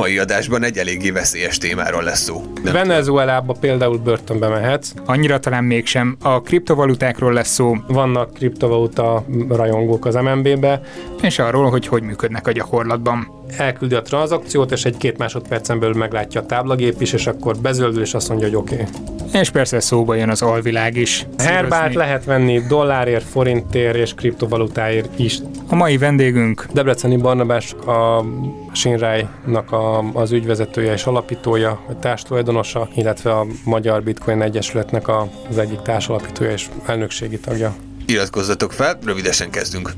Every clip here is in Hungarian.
mai adásban egy eléggé veszélyes témáról lesz szó. Venezuelába például börtönbe mehetsz. Annyira talán mégsem. A kriptovalutákról lesz szó. Vannak kriptovaluta rajongók az MNB-be. És arról, hogy hogy működnek a gyakorlatban elküldi a tranzakciót, és egy-két másodpercen belül meglátja a táblagép is, és akkor bezöldül, és azt mondja, hogy oké. Okay. És persze szóba jön az alvilág is. Herbát lehet venni dollárért, forintért és kriptovalutáért is. A mai vendégünk Debreceni Barnabás a Sinrájnak a, az ügyvezetője és alapítója, vagy társtulajdonosa, illetve a Magyar Bitcoin Egyesületnek a, az egyik társalapítója és elnökségi tagja. Iratkozzatok fel, rövidesen kezdünk.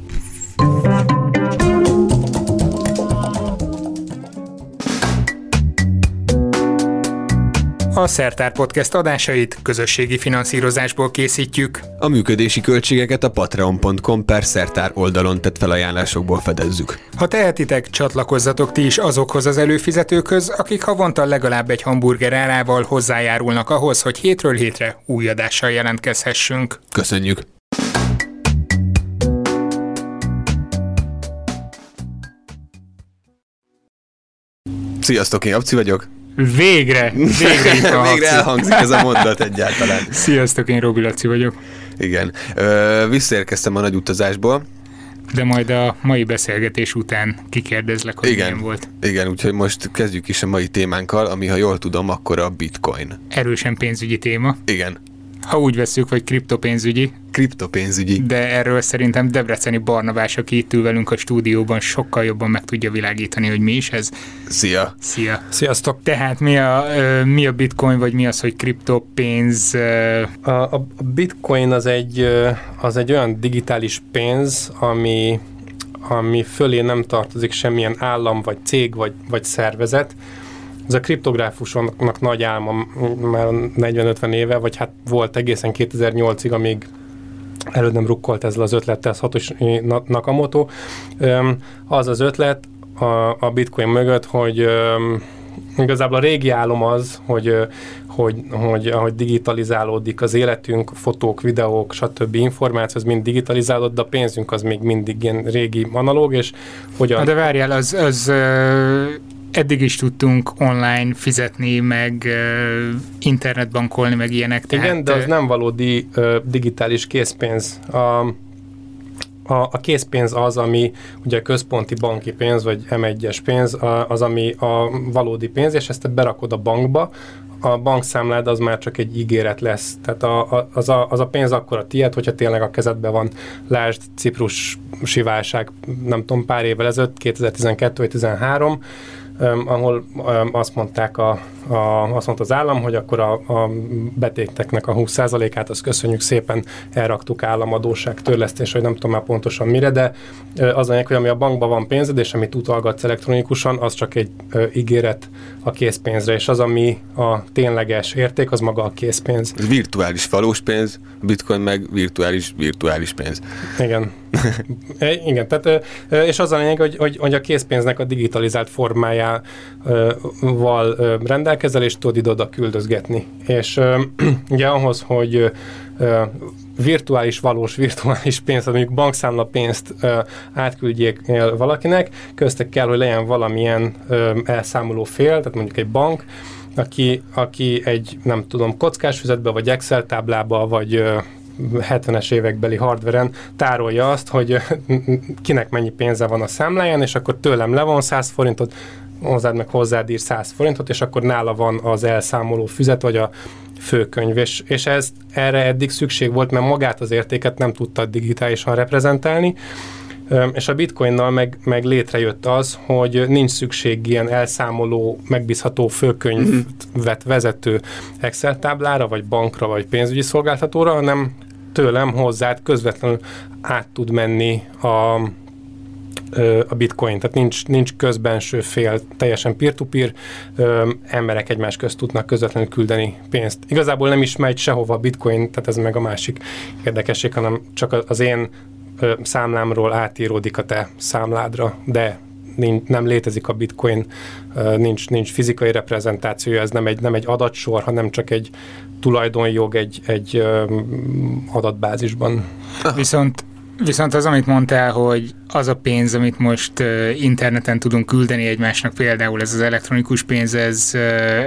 A Szertár Podcast adásait közösségi finanszírozásból készítjük. A működési költségeket a patreon.com per szertár oldalon tett felajánlásokból fedezzük. Ha tehetitek, csatlakozzatok ti is azokhoz az előfizetőkhöz, akik havonta legalább egy hamburger árával hozzájárulnak ahhoz, hogy hétről hétre új adással jelentkezhessünk. Köszönjük! Sziasztok, én Abci vagyok. Végre! Végre, végre elhangzik ez a mondat egyáltalán. Sziasztok, én Robi Laci vagyok. Igen. Ö, visszaérkeztem a nagy utazásból. De majd a mai beszélgetés után kikérdezlek, hogy igen, milyen volt. Igen, úgyhogy most kezdjük is a mai témánkkal, ami ha jól tudom, akkor a bitcoin. Erősen pénzügyi téma. Igen. Ha úgy veszük, hogy kriptopénzügyi. Kriptopénzügyi. De erről szerintem Debreceni Barnabás, aki itt ül velünk a stúdióban, sokkal jobban meg tudja világítani, hogy mi is ez. Szia! Szia! Sziasztok! Tehát mi a, mi a bitcoin, vagy mi az, hogy kriptopénz? A, a bitcoin az egy, az egy olyan digitális pénz, ami ami fölé nem tartozik semmilyen állam, vagy cég, vagy, vagy szervezet, ez a kriptográfusoknak nagy álma már 40-50 éve, vagy hát volt egészen 2008-ig, amíg előtt nem rukkolt ezzel az ötlettel Satoshi Nakamoto. Az az ötlet a, a bitcoin mögött, hogy igazából a régi álom az, hogy, hogy, hogy ahogy digitalizálódik az életünk, fotók, videók, stb. információ, az mind digitalizálódott, de a pénzünk az még mindig ilyen régi analóg, és hogyan... De várjál, az, az eddig is tudtunk online fizetni, meg internetbankolni, meg ilyenek. Tehát, Igen, de az nem valódi digitális készpénz. A, a, a készpénz az, ami ugye a központi banki pénz, vagy M1-es pénz, az, ami a valódi pénz, és ezt te berakod a bankba, a bankszámlád az már csak egy ígéret lesz. Tehát a, a, az, a, az a pénz akkor a tiéd, hogyha tényleg a kezedben van. Lásd, Ciprus válság, nem tudom, pár évvel ezelőtt, 2012 vagy 2013, ahol azt mondták a, a, azt mondta az állam, hogy akkor a, a betéteknek a 20%-át azt köszönjük szépen, elraktuk államadóság törlesztés, hogy nem tudom már pontosan mire, de az a hogy ami a bankban van pénzed, és amit utalgatsz elektronikusan, az csak egy ígéret a készpénzre, és az, ami a tényleges érték, az maga a készpénz. Ez virtuális valós pénz, bitcoin meg virtuális virtuális pénz. Igen. e, igen, tehát, és az a lényeg, hogy, hogy, hogy a készpénznek a digitalizált formájával rendelkezel, és tudod ide-oda küldözgetni. És ugye ahhoz, hogy virtuális, valós virtuális pénzt, mondjuk bankszámla pénzt átküldjék valakinek, köztek kell, hogy legyen valamilyen elszámoló fél, tehát mondjuk egy bank, aki, aki egy, nem tudom, kockás füzetbe, vagy Excel táblába, vagy ö, 70-es évekbeli hardveren tárolja azt, hogy kinek mennyi pénze van a számláján, és akkor tőlem levon 100 forintot, hozzád meg hozzád ír 100 forintot, és akkor nála van az elszámoló füzet, vagy a főkönyv, és, és ez, erre eddig szükség volt, mert magát az értéket nem tudta digitálisan reprezentálni, és a bitcoinnal meg, meg létrejött az, hogy nincs szükség ilyen elszámoló, megbízható főkönyvet vezető Excel táblára, vagy bankra, vagy pénzügyi szolgáltatóra, hanem tőlem hozzád közvetlenül át tud menni a, a bitcoin, tehát nincs, nincs közbenső fél, teljesen peer-to-peer, emberek egymás közt tudnak közvetlenül küldeni pénzt. Igazából nem is megy sehova a bitcoin, tehát ez meg a másik érdekesség, hanem csak az én számlámról átíródik a te számládra, de nincs, nem létezik a bitcoin, nincs, nincs fizikai reprezentációja, ez nem egy, nem egy adatsor, hanem csak egy tulajdonjog egy, egy adatbázisban. Viszont Viszont az, amit mondtál, hogy az a pénz, amit most interneten tudunk küldeni egymásnak, például ez az elektronikus pénz, ez,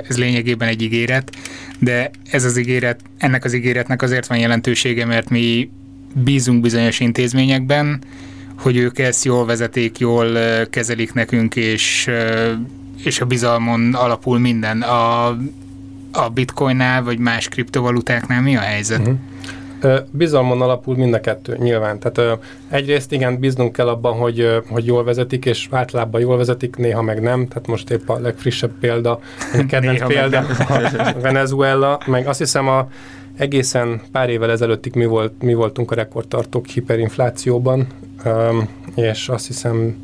ez lényegében egy ígéret, de ez az ígéret, ennek az ígéretnek azért van jelentősége, mert mi bízunk bizonyos intézményekben, hogy ők ezt jól vezetik, jól kezelik nekünk, és, és a bizalmon alapul minden. A, a bitcoinnál, vagy más kriptovalutáknál mi a helyzet? Uh-huh. Bizalmon alapul mind a kettő, nyilván. Tehát egyrészt igen, bíznunk kell abban, hogy, hogy jól vezetik, és általában jól vezetik, néha meg nem. Tehát most épp a legfrissebb példa, a kedvenc példa a Venezuela, meg azt hiszem a egészen pár évvel ezelőttig mi, volt, mi voltunk a rekordtartók hiperinflációban, és azt hiszem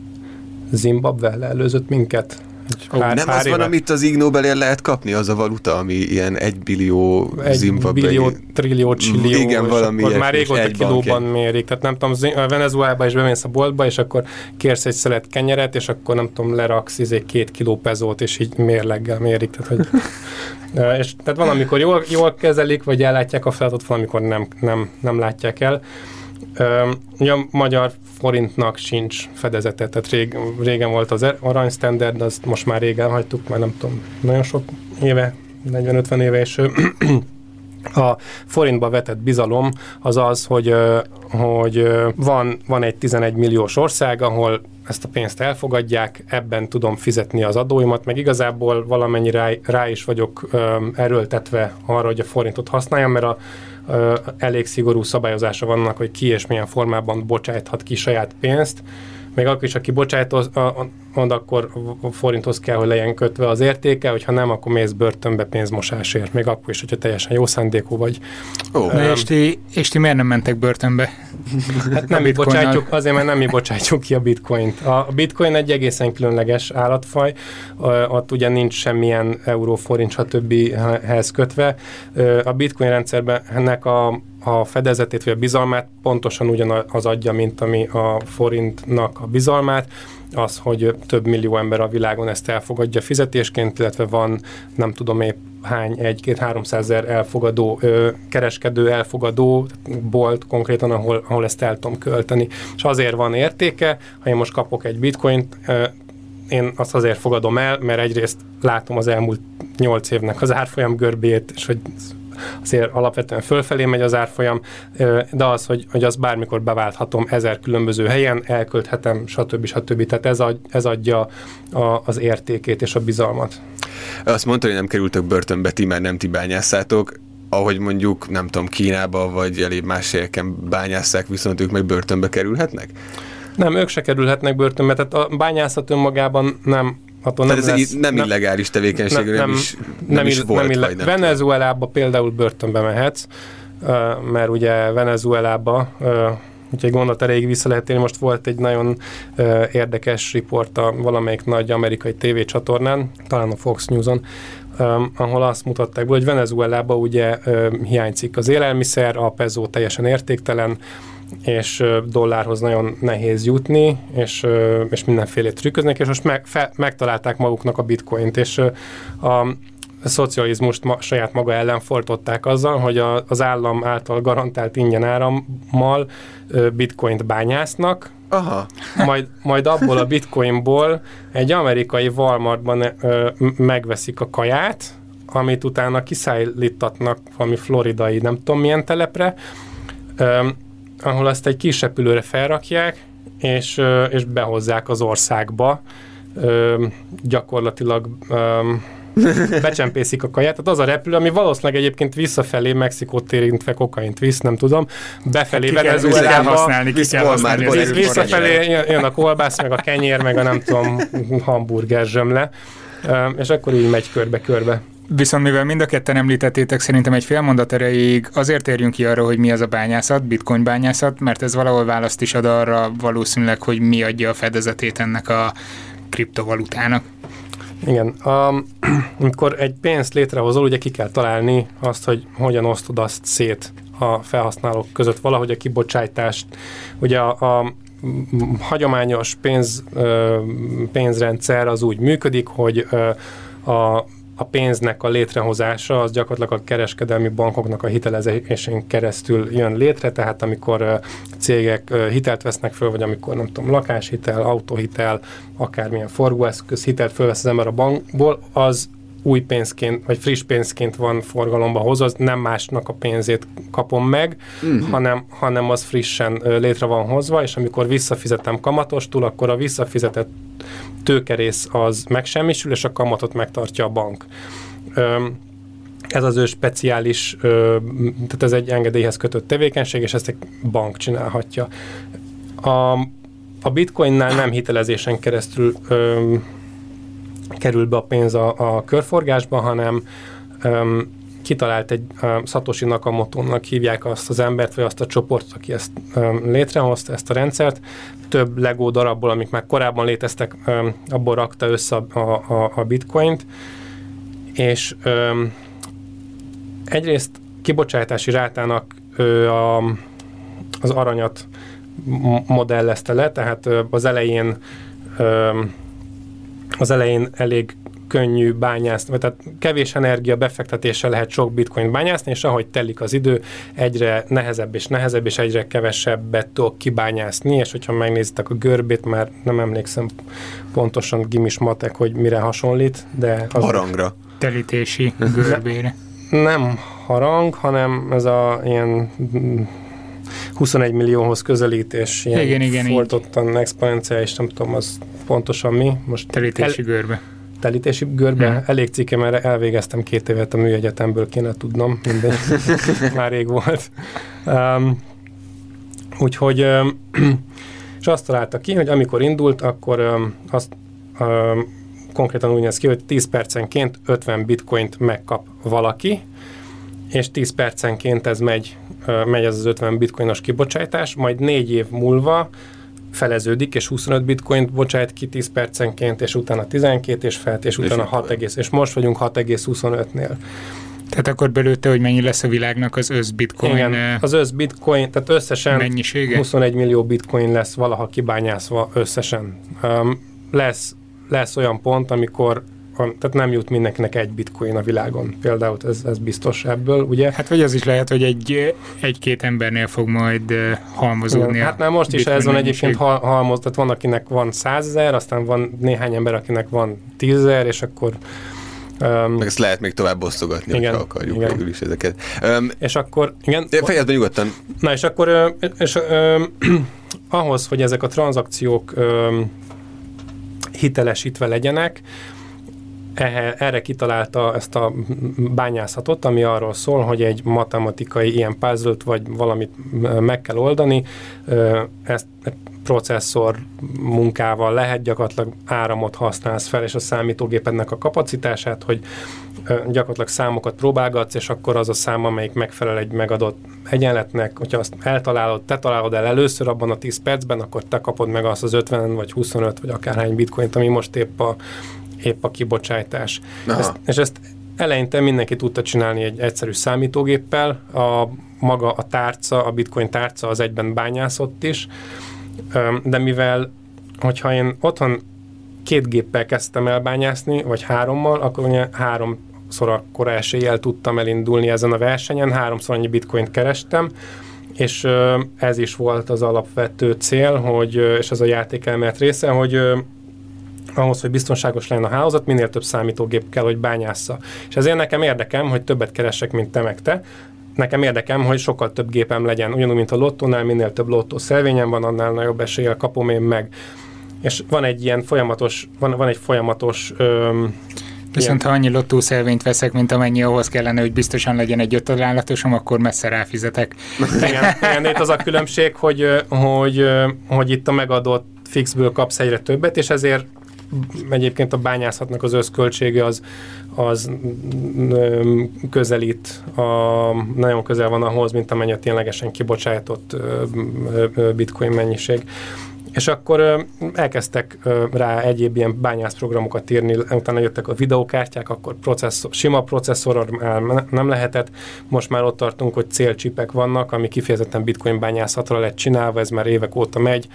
Zimbabwe előzött minket Pár, nem pár az éve. van, amit az Ig Nobelért lehet kapni, az a valuta, ami ilyen egy billió egy billió, trillió, csillió. Igen, valami akkor már régóta kilóban mérik. Tehát nem tudom, Venezuelában is bemész a boltba, és akkor kérsz egy szelet kenyeret, és akkor nem tudom, leraksz izé két kiló pezót, és így mérleggel mérik. Tehát, hogy, és, tehát van, amikor jól, jól kezelik, vagy ellátják a feladatot, van, amikor nem, nem, nem látják el. Ugye a magyar forintnak sincs fedezete, tehát rég, régen volt az arany standard, azt most már régen hagytuk, már nem tudom, nagyon sok éve, 40-50 éve, és a forintba vetett bizalom az az, hogy, hogy van, van egy 11 milliós ország, ahol ezt a pénzt elfogadják, ebben tudom fizetni az adóimat, meg igazából valamennyi rá, rá is vagyok erőltetve arra, hogy a forintot használjam, mert a elég szigorú szabályozása vannak, hogy ki és milyen formában bocsájthat ki saját pénzt, még akkor is, aki bocsájtoz, mond, akkor forinthoz kell, hogy legyen kötve az értéke, hogyha nem, akkor mész börtönbe pénzmosásért, még akkor is, hogyha teljesen jó szándékú vagy. Oh. Um, és, ti, és ti miért nem mentek börtönbe? Hát nem mi bocsátjuk, azért, mert nem mi bocsátjuk ki a bitcoint. A bitcoin egy egészen különleges állatfaj, ott ugye nincs semmilyen euró, forint, stb. hez kötve. A bitcoin rendszerben ennek a a fedezetét vagy a bizalmát pontosan ugyanaz adja, mint ami a forintnak a bizalmát, az, hogy több millió ember a világon ezt elfogadja fizetésként, illetve van nem tudom épp hány, egy-két, háromszázer elfogadó, ö, kereskedő elfogadó bolt konkrétan, ahol, ahol ezt el tudom költeni. És azért van értéke, ha én most kapok egy bitcoint, ö, én azt azért fogadom el, mert egyrészt látom az elmúlt nyolc évnek az árfolyam görbét, és hogy azért alapvetően fölfelé megy az árfolyam, de az, hogy, hogy azt bármikor beválthatom ezer különböző helyen, elkölthetem, stb. stb. Tehát ez, ad, ez adja a, az értékét és a bizalmat. Azt mondta, hogy nem kerültek börtönbe, ti már nem ti bányászátok ahogy mondjuk, nem tudom, Kínába vagy elég más helyeken bányásszák, viszont ők meg börtönbe kerülhetnek? Nem, ők se kerülhetnek börtönbe, tehát a bányászat önmagában nem attól nem, ez lesz, nem, nem illegális tevékenység, nem, nem, is, nem, nem is volt, nem, Venezuelába például börtönbe mehetsz, mert ugye Venezuelába Úgyhogy gondot erejéig vissza lehet élni. Most volt egy nagyon érdekes riport a valamelyik nagy amerikai tévécsatornán, talán a Fox News-on, ahol azt mutatták be, hogy Venezuelában ugye hiányzik az élelmiszer, a pezó teljesen értéktelen, és dollárhoz nagyon nehéz jutni, és, és mindenféle trükköznek, és most meg, fe, megtalálták maguknak a bitcoint, és a, a szocializmust ma, saját maga ellen fortották azzal, hogy a, az állam által garantált ingyen árammal bitcoint bányásznak, Aha. Majd, majd abból a bitcoinból egy amerikai Walmartban ö, megveszik a kaját, amit utána kiszállítatnak valami floridai nem tudom milyen telepre, ö, ahol ezt egy kis repülőre felrakják, és, és behozzák az országba. Gyakorlatilag becsempészik a kaját. Tehát az a repülő, ami valószínűleg egyébként visszafelé Mexikót érintve kokaint visz, nem tudom, befelé hát Venezuelába, visszafelé jön a kolbász, meg a kenyér, meg a nem tudom, hamburger zsömle, és akkor így megy körbe-körbe. Viszont mivel mind a ketten említettétek, szerintem egy fél mondat erejéig azért érjünk ki arra, hogy mi az a bányászat, bitcoin bányászat, mert ez valahol választ is ad arra valószínűleg, hogy mi adja a fedezetét ennek a kriptovalutának. Igen. Um, amikor egy pénzt létrehozol, ugye ki kell találni azt, hogy hogyan osztod azt szét a felhasználók között, valahogy a kibocsátást. Ugye a, a hagyományos pénz, pénzrendszer az úgy működik, hogy a a pénznek a létrehozása az gyakorlatilag a kereskedelmi bankoknak a hitelezésén keresztül jön létre, tehát amikor cégek hitelt vesznek föl, vagy amikor nem tudom, lakáshitel, autóhitel, akármilyen forgóeszköz hitelt fölvesz az ember a bankból, az új pénzként, vagy friss pénzként van forgalomba hozva, az nem másnak a pénzét kapom meg, uh-huh. hanem, hanem az frissen létre van hozva, és amikor visszafizetem kamatostul, akkor a visszafizetett tőkerész az megsemmisül, és a kamatot megtartja a bank. Ez az ő speciális, tehát ez egy engedélyhez kötött tevékenység, és ezt egy bank csinálhatja. A, a bitcoinnál nem hitelezésen keresztül kerül be a pénz a, a körforgásba, hanem um, kitalált egy um, Satoshi Nakamoto-nak hívják azt az embert, vagy azt a csoportot, aki ezt um, létrehozta, ezt a rendszert. Több Lego darabból, amik már korábban léteztek, um, abból rakta össze a, a, a bitcoint, és um, egyrészt kibocsátási rátának ö, a, az aranyat modellezte le, tehát az elején ö, az elején elég könnyű bányászni, tehát kevés energia befektetése lehet sok bitcoin bányászni, és ahogy telik az idő, egyre nehezebb és nehezebb, és egyre kevesebbet tudok kibányászni, és hogyha megnézitek a görbét, már nem emlékszem pontosan gimis matek, hogy mire hasonlít, de... Az Harangra. Telítési görbére. Nem harang, hanem ez a ilyen 21 millióhoz közelítés, ilyen igen, igen, fordottan exponenciális, nem tudom, az pontosan mi. Most Telítési el, görbe. Telítési görbe? Hmm. Elég cikke, mert elvégeztem két évet a műegyetemből, kéne tudnom, mindegy. Már rég volt. Um, úgyhogy um, és azt találta ki, hogy amikor indult, akkor um, azt um, konkrétan úgy néz ki, hogy 10 percenként 50 bitcoint megkap valaki, és 10 percenként ez megy, megy ez az 50 bitcoinos kibocsátás, majd négy év múlva feleződik, és 25 bitcoint bocsájt ki 10 percenként, és utána 12 és felt, és utána és 6 egész, és most vagyunk 6,25-nél. Tehát akkor belőtte, hogy mennyi lesz a világnak az össz bitcoin Igen, az össz bitcoin, tehát összesen mennyisége? 21 millió bitcoin lesz valaha kibányászva összesen. Um, lesz, lesz olyan pont, amikor tehát nem jut mindenkinek egy bitcoin a világon. Például ez, ez biztos ebből, ugye? Hát vagy az is lehet, hogy egy, egy-két embernél fog majd halmozódni Hát nem, most is ez van egyébként hal, halmoz, tehát van, akinek van százezer, aztán van néhány ember, akinek van tízezer, és akkor Um, Meg ezt lehet még tovább osztogatni, igen, ha akarjuk igen. végül is ezeket. Um, és akkor, igen. Fejezd be nyugodtan. Na és akkor és, um, ahhoz, hogy ezek a tranzakciók um, hitelesítve legyenek, erre kitalálta ezt a bányászatot, ami arról szól, hogy egy matematikai ilyen puzzle vagy valamit meg kell oldani, ezt processzor munkával lehet, gyakorlatilag áramot használsz fel, és a számítógépednek a kapacitását, hogy gyakorlatilag számokat próbálgatsz, és akkor az a szám, amelyik megfelel egy megadott egyenletnek, hogyha azt eltalálod, te találod el először abban a 10 percben, akkor te kapod meg azt az 50 vagy 25 vagy akárhány bitcoint, ami most épp a épp a kibocsátás. Ezt, és ezt eleinte mindenki tudta csinálni egy egyszerű számítógéppel, a maga a tárca, a bitcoin tárca az egyben bányászott is, de mivel, hogyha én otthon két géppel kezdtem el bányászni, vagy hárommal, akkor ugye háromszor akkora eséllyel tudtam elindulni ezen a versenyen, háromszor annyi bitcoint kerestem, és ez is volt az alapvető cél, hogy, és ez a játékelmélet része, hogy ahhoz, hogy biztonságos legyen a hálózat, minél több számítógép kell, hogy bányásza. És ezért nekem érdekem, hogy többet keresek, mint te meg te. Nekem érdekem, hogy sokkal több gépem legyen. Ugyanúgy, mint a lottónál, minél több lottó szelvényem van, annál nagyobb eséllyel kapom én meg. És van egy ilyen folyamatos, van, van egy folyamatos öm, Viszont ilyen... ha annyi lottószelvényt veszek, mint amennyi ahhoz kellene, hogy biztosan legyen egy öt találatom, akkor messze ráfizetek. Igen, igen, itt az a különbség, hogy, hogy, hogy itt a megadott fixből kapsz egyre többet, és ezért egyébként a bányászatnak az összköltsége az, az közelít, a, nagyon közel van ahhoz, mint amennyi a ténylegesen kibocsátott bitcoin mennyiség. És akkor elkezdtek rá egyéb ilyen bányászprogramokat írni, utána jöttek a videókártyák, akkor processzor, sima processzor nem lehetett. Most már ott tartunk, hogy célcsipek vannak, ami kifejezetten bitcoin bányászatra lett csinálva, ez már évek óta megy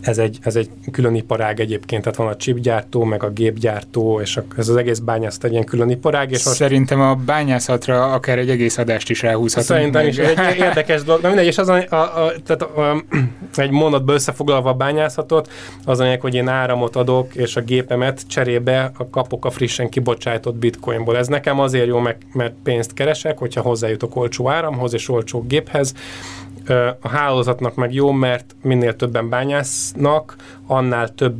ez egy, ez egy külön iparág egyébként, tehát van a chipgyártó, meg a gépgyártó, és a, ez az egész bányászat egy ilyen külön iparág. És Szerintem a bányászatra akár egy egész adást is ráhúzhatunk. Szerintem meg. is egy érdekes dolog. Na mindegy, és az a, a, a, tehát a, egy mondatba összefoglalva a bányászatot, az a hogy én áramot adok, és a gépemet cserébe a kapok a frissen kibocsájtott bitcoinból. Ez nekem azért jó, mert pénzt keresek, hogyha hozzájutok olcsó áramhoz és olcsó géphez, a hálózatnak meg jó, mert minél többen bányásznak, annál több,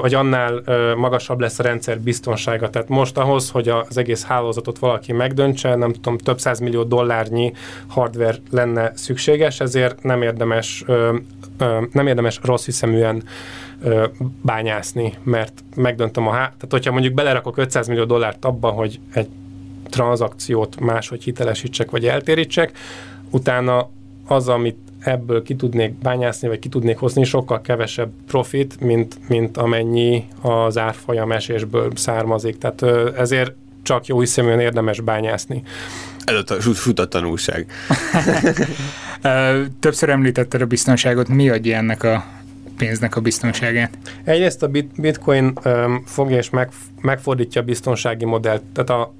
vagy annál magasabb lesz a rendszer biztonsága. Tehát most ahhoz, hogy az egész hálózatot valaki megdöntse, nem tudom, több millió dollárnyi hardware lenne szükséges, ezért nem érdemes, nem érdemes rossz hiszeműen bányászni, mert megdöntöm a há... Tehát, hogyha mondjuk belerakok 500 millió dollárt abba, hogy egy tranzakciót máshogy hitelesítsek, vagy eltérítsek, utána az, amit ebből ki tudnék bányászni, vagy ki tudnék hozni, sokkal kevesebb profit, mint, mint amennyi az árfolyam esésből származik. Tehát ezért csak jó hiszeműen érdemes bányászni. Ez a fut a tanulság. Többször említetted a biztonságot. Mi adja ennek a pénznek a biztonságát? Egyrészt a bitcoin um, fogja és meg, megfordítja a biztonsági modellt. Tehát a,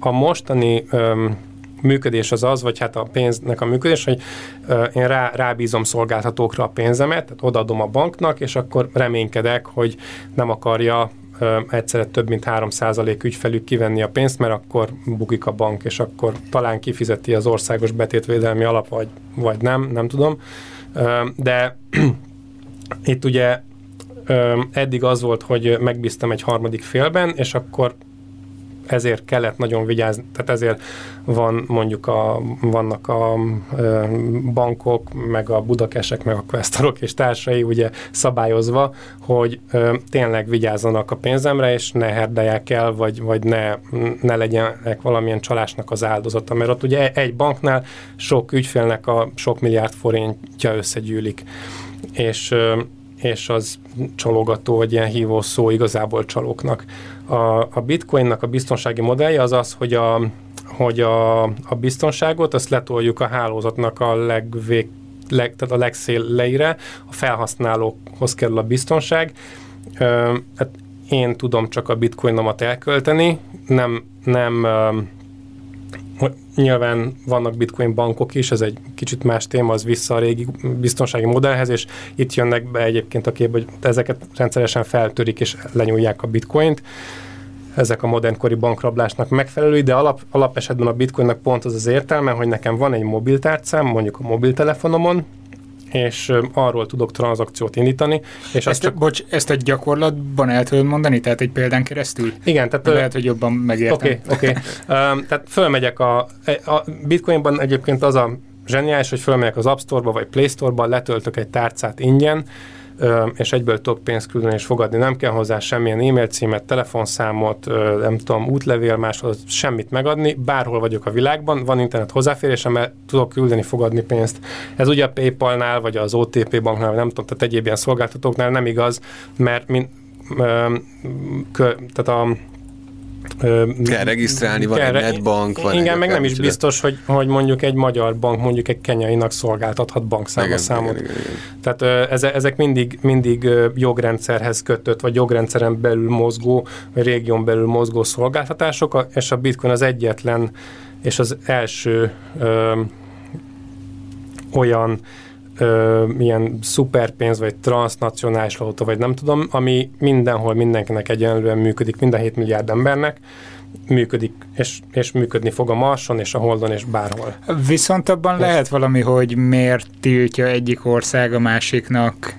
a mostani um, működés az az, vagy hát a pénznek a működés, hogy én rá, rábízom szolgáltatókra a pénzemet, tehát odaadom a banknak, és akkor reménykedek, hogy nem akarja egyszerre több mint 3% ügyfelük kivenni a pénzt, mert akkor bukik a bank, és akkor talán kifizeti az országos betétvédelmi alap, vagy, vagy nem, nem tudom. De itt ugye eddig az volt, hogy megbíztam egy harmadik félben, és akkor ezért kellett nagyon vigyázni, tehát ezért van mondjuk a, vannak a bankok, meg a budakesek, meg a questorok és társai ugye szabályozva, hogy tényleg vigyázzanak a pénzemre, és ne herdelják el, vagy, vagy ne, ne legyenek valamilyen csalásnak az áldozata, mert ott ugye egy banknál sok ügyfélnek a sok milliárd forintja összegyűlik. És és az csalogató, vagy ilyen hívó szó igazából csalóknak. A, a bitcoinnak a biztonsági modellje az az, hogy a, hogy a, a biztonságot azt letoljuk a hálózatnak a legvég, leg, tehát a legszéleire, a felhasználókhoz kerül a biztonság. hát én tudom csak a bitcoinomat elkölteni, nem, nem Nyilván vannak bitcoin bankok is, ez egy kicsit más téma, az vissza a régi biztonsági modellhez, és itt jönnek be egyébként a kép, hogy ezeket rendszeresen feltörik és lenyúlják a bitcoint. Ezek a modernkori bankrablásnak megfelelő, de alap, alap esetben a bitcoinnak pont az az értelme, hogy nekem van egy mobiltárcám, mondjuk a mobiltelefonomon, és arról tudok tranzakciót indítani. És ezt, csak... bocs, ezt egy gyakorlatban el tudod mondani? Tehát egy példán keresztül? Igen. Tehát, Lehet, hogy jobban megértem. Oké, okay, oké. Okay. um, tehát fölmegyek a, a Bitcoinban egyébként az a zseniális, hogy fölmegyek az App Store-ba vagy Play Store-ba, letöltök egy tárcát ingyen, és egyből tudok pénzt küldeni és fogadni. Nem kell hozzá semmilyen e-mail címet, telefonszámot, nem tudom, útlevél, máshoz semmit megadni. Bárhol vagyok a világban, van internet hozzáférésem, mert tudok küldeni, fogadni pénzt. Ez ugye a PayPal-nál, vagy az OTP banknál, vagy nem tudom, tehát egyéb ilyen szolgáltatóknál nem igaz, mert min, ö, kö, tehát a kell regisztrálni, van kell, egy netbank, van Igen, meg nem is biztos, hogy, hogy mondjuk egy magyar bank mondjuk egy kenyainak szolgáltathat bankszámlaszámot. Igen, igen, igen, igen. Tehát ezek mindig, mindig jogrendszerhez kötött, vagy jogrendszeren belül mozgó, vagy régión belül mozgó szolgáltatások, és a Bitcoin az egyetlen és az első ö, olyan ö, ilyen szuperpénz, vagy transnacionális valuta, vagy nem tudom, ami mindenhol mindenkinek egyenlően működik, minden 7 milliárd embernek működik, és, és működni fog a Marson, és a Holdon, és bárhol. Viszont abban és lehet valami, hogy miért tiltja egyik ország a másiknak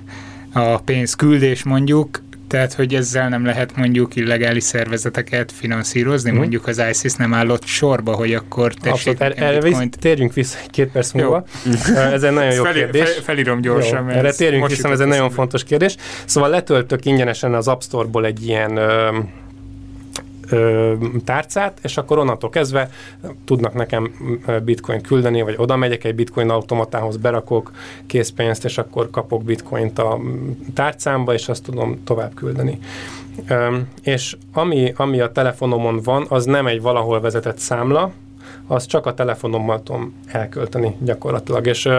a pénzküldés mondjuk, tehát, hogy ezzel nem lehet mondjuk illegális szervezeteket finanszírozni, mm. mondjuk az ISIS nem állott sorba, hogy akkor tessék Abszolút, erre bitcoint... térjünk vissza két perc múlva. ez egy nagyon jó fel, kérdés. Fel, felírom gyorsan. Jó, erre térjünk vissza, ez egy nagyon fontos kérdés. Szóval letöltök ingyenesen az App Store-ból egy ilyen tárcát, és akkor onnantól kezdve tudnak nekem bitcoin küldeni, vagy oda megyek egy bitcoin automatához, berakok készpénzt, és akkor kapok bitcoint a tárcámba, és azt tudom tovább küldeni. És ami, ami a telefonomon van, az nem egy valahol vezetett számla, az csak a telefonommal tudom elkölteni gyakorlatilag, és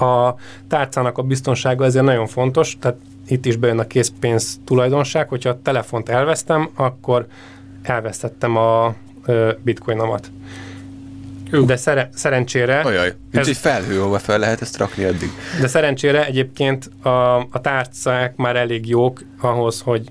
a tárcának a biztonsága ezért nagyon fontos, tehát itt is bejön a készpénz tulajdonság, hogyha a telefont elvesztem, akkor elvesztettem a bitcoinomat. De szere, szerencsére... Ajaj, ez, egy felhő, ahova fel lehet ezt rakni addig. De szerencsére egyébként a, a tárcák már elég jók ahhoz, hogy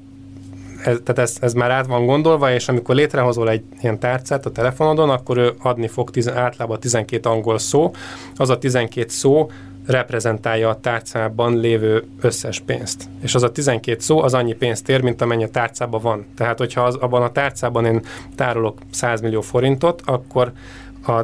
ez, tehát ez, ez már át van gondolva, és amikor létrehozol egy ilyen tárcát a telefonodon, akkor ő adni fog tizen, általában 12 angol szó. Az a 12 szó reprezentálja a tárcában lévő összes pénzt. És az a 12 szó az annyi pénzt ér, mint amennyi a tárcában van. Tehát, hogyha az, abban a tárcában én tárolok 100 millió forintot, akkor a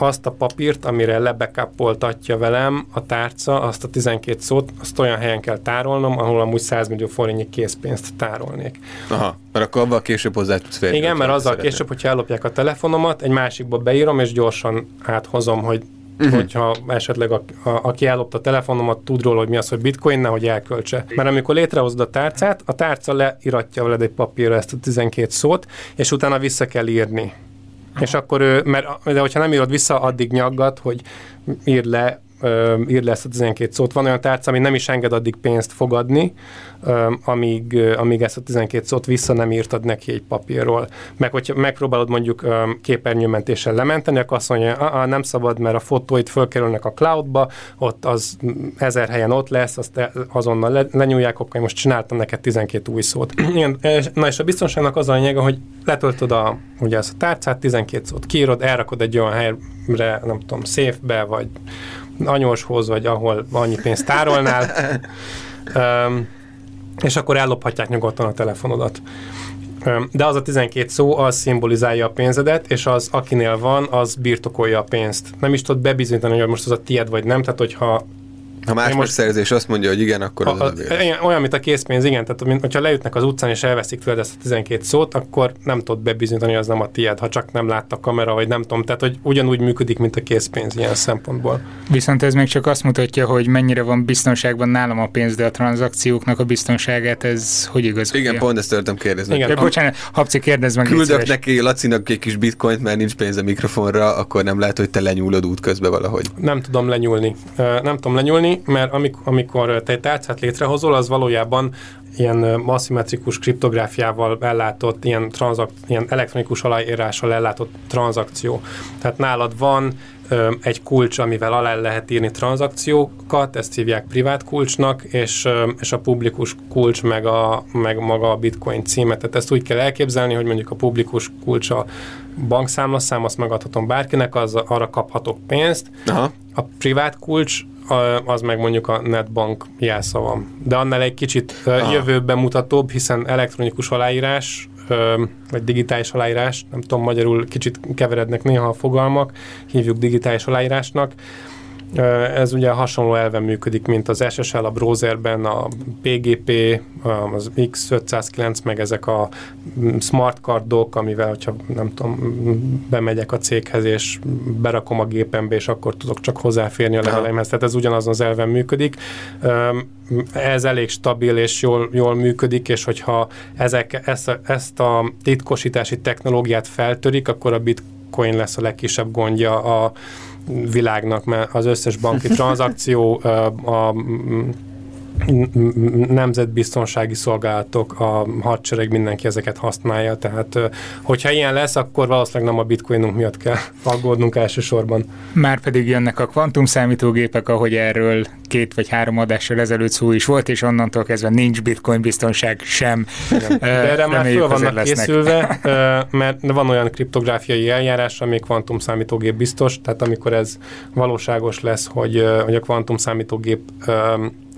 azt a papírt, amire lebekapoltatja velem a tárca, azt a 12 szót, azt olyan helyen kell tárolnom, ahol amúgy 100 millió forintnyi készpénzt tárolnék. Aha, mert akkor abban később hozzá tudsz férni. Igen, mert azzal szeretem. később, hogyha ellopják a telefonomat, egy másikba beírom, és gyorsan áthozom, hogy uh-huh. hogyha esetleg a, a, aki ellopta a telefonomat, tud róla, hogy mi az, hogy bitcoin, nehogy elköltse. Mert amikor létrehozod a tárcát, a tárca leiratja veled egy papírra ezt a 12 szót, és utána vissza kell írni. És akkor ő, mert de hogyha nem írod vissza, addig nyaggat, hogy ír le ír le ezt a 12 szót. Van olyan tárca, ami nem is enged addig pénzt fogadni, amíg, amíg ezt a 12 szót vissza nem írtad neki egy papírról. Meg hogyha megpróbálod mondjuk képernyőmentéssel lementeni, akkor azt mondja, ah, nem szabad, mert a fotóit fölkerülnek a cloudba, ott az ezer helyen ott lesz, azt azonnal le, lenyúlják, akkor most csináltam neked 12 új szót. Igen, na és a biztonságnak az a lényege, hogy letöltöd a, ugye ezt a tárcát, 12 szót kiírod, elrakod egy olyan helyre, nem tudom, széfbe, vagy anyóshoz, vagy ahol annyi pénzt tárolnál, um, és akkor ellophatják nyugodtan a telefonodat. Um, de az a 12 szó, az szimbolizálja a pénzedet, és az, akinél van, az birtokolja a pénzt. Nem is tudod bebizonyítani, hogy most az a tied vagy nem, tehát hogyha ha más most szerzés azt mondja, hogy igen, akkor az a, a Olyan, mint a készpénz, igen. Tehát, mint, hogyha leütnek az utcán és elveszik tőled ezt a 12 szót, akkor nem tudod bebizonyítani, hogy az nem a tiéd, ha csak nem látta a kamera, vagy nem tudom. Tehát, hogy ugyanúgy működik, mint a készpénz ilyen szempontból. Viszont ez még csak azt mutatja, hogy mennyire van biztonságban nálam a pénz, de a tranzakcióknak a biztonságát, ez hogy igaz? Igen, pont ezt törtem kérdezni. Igen, de, bocsánat, Habci, kérdezd meg. Küldök neki Lacinak egy kis bitcoint, mert nincs pénz a mikrofonra, akkor nem lehet, hogy te lenyúlod út közben valahogy. Nem tudom lenyúlni. Nem tudom lenyúlni, mert amikor te tárcát létrehozol, az valójában ilyen aszimmetrikus kriptográfiával ellátott, ilyen, transzak, ilyen elektronikus aláírással ellátott tranzakció. Tehát nálad van egy kulcs, amivel alá lehet írni tranzakciókat, ezt hívják privát kulcsnak, és, és a publikus kulcs meg, a, meg maga a bitcoin címet. Tehát ezt úgy kell elképzelni, hogy mondjuk a publikus kulcs a bankszámlaszám, azt megadhatom bárkinek, az arra kaphatok pénzt. Aha. A privát kulcs az meg mondjuk a netbank jelszava. De annál egy kicsit ah. jövőben mutatóbb, hiszen elektronikus aláírás, vagy digitális aláírás, nem tudom, magyarul kicsit keverednek néha a fogalmak, hívjuk digitális aláírásnak, ez ugye hasonló elven működik, mint az SSL a browserben, a PGP, az X509, meg ezek a smart cardok, amivel, hogyha nem tudom, bemegyek a céghez, és berakom a gépembe, és akkor tudok csak hozzáférni a leveleimhez. Tehát ez ugyanazon az elven működik. Ez elég stabil és jól, jól működik, és hogyha ezek, ezt, a, ezt a titkosítási technológiát feltörik, akkor a bitcoin lesz a legkisebb gondja a világnak, mert az összes banki tranzakció a nemzetbiztonsági szolgálatok, a hadsereg, mindenki ezeket használja, tehát hogyha ilyen lesz, akkor valószínűleg nem a bitcoinunk miatt kell aggódnunk elsősorban. Már pedig jönnek a kvantum számítógépek, ahogy erről két vagy három adással ezelőtt szó is volt, és onnantól kezdve nincs bitcoin biztonság sem. Igen. De erre már föl vannak lesznek. készülve, mert van olyan kriptográfiai eljárás, ami kvantum számítógép biztos, tehát amikor ez valóságos lesz, hogy, hogy a kvantum számítógép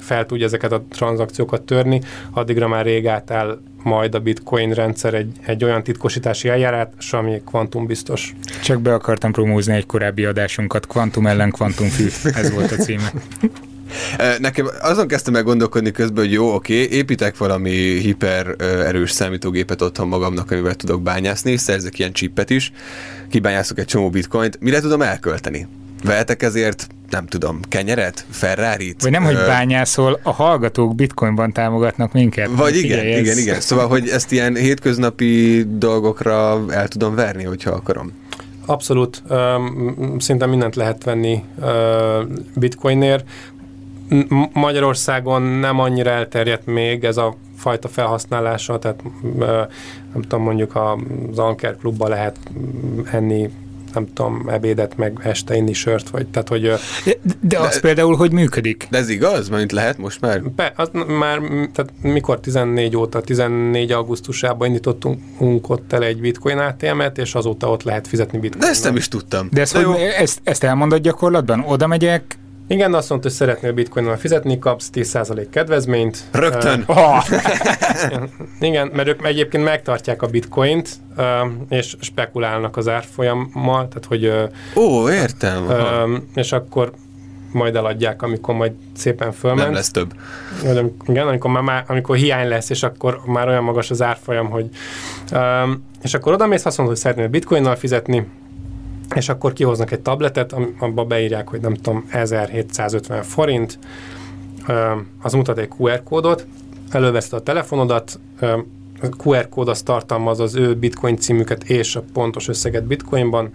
fel tudja ezeket a tranzakciókat törni, addigra már rég átáll majd a bitcoin rendszer egy, egy olyan titkosítási eljárás, ami kvantum biztos. Csak be akartam promózni egy korábbi adásunkat, kvantum ellen kvantumfű, ez volt a címe. Nekem azon kezdtem el gondolkodni közben, hogy jó, oké, építek valami hiper erős számítógépet otthon magamnak, amivel tudok bányászni, szerzek ilyen csippet is, kibányászok egy csomó bitcoint, mire tudom elkölteni? Vehetek ezért, nem tudom, kenyeret, ferrari Vagy nem, hogy bányászol, a hallgatók bitcoinban támogatnak minket. Vagy igen, Figyelj, igen, ez... igen. Szóval, hogy ezt ilyen hétköznapi dolgokra el tudom verni, hogyha akarom. Abszolút. Szinte mindent lehet venni bitcoinért. Magyarországon nem annyira elterjedt még ez a fajta felhasználása, tehát nem tudom, mondjuk az Anker klubban lehet enni nem tudom, ebédet, meg este inni sört, vagy tehát, hogy... De, de az de, például, hogy működik? De ez igaz? Mert lehet most már? Be, az már, tehát mikor 14 óta, 14 augusztusában indítottunk ott el egy bitcoin ATM-et, és azóta ott lehet fizetni bitcoin. De ezt nem is tudtam. De, ezt, de hogy, ezt, ezt elmondod gyakorlatban? Oda megyek, igen, azt mondta, hogy szeretnél bitcoinnal fizetni, kapsz 10% kedvezményt. Rögtön! Uh, oh. Igen, mert ők egyébként megtartják a bitcoint, uh, és spekulálnak az árfolyammal, tehát hogy... Ó, uh, értem. Uh, és akkor majd eladják, amikor majd szépen fölment. Nem lesz több. Igen, amikor, már, amikor hiány lesz, és akkor már olyan magas az árfolyam, hogy... Um, és akkor oda mész, azt mondod, hogy szeretnél bitcoinnal fizetni, és akkor kihoznak egy tabletet, abba beírják, hogy nem tudom, 1750 forint, az mutat egy QR kódot, előveszed a telefonodat, a QR kód az tartalmaz az ő bitcoin címüket és a pontos összeget bitcoinban,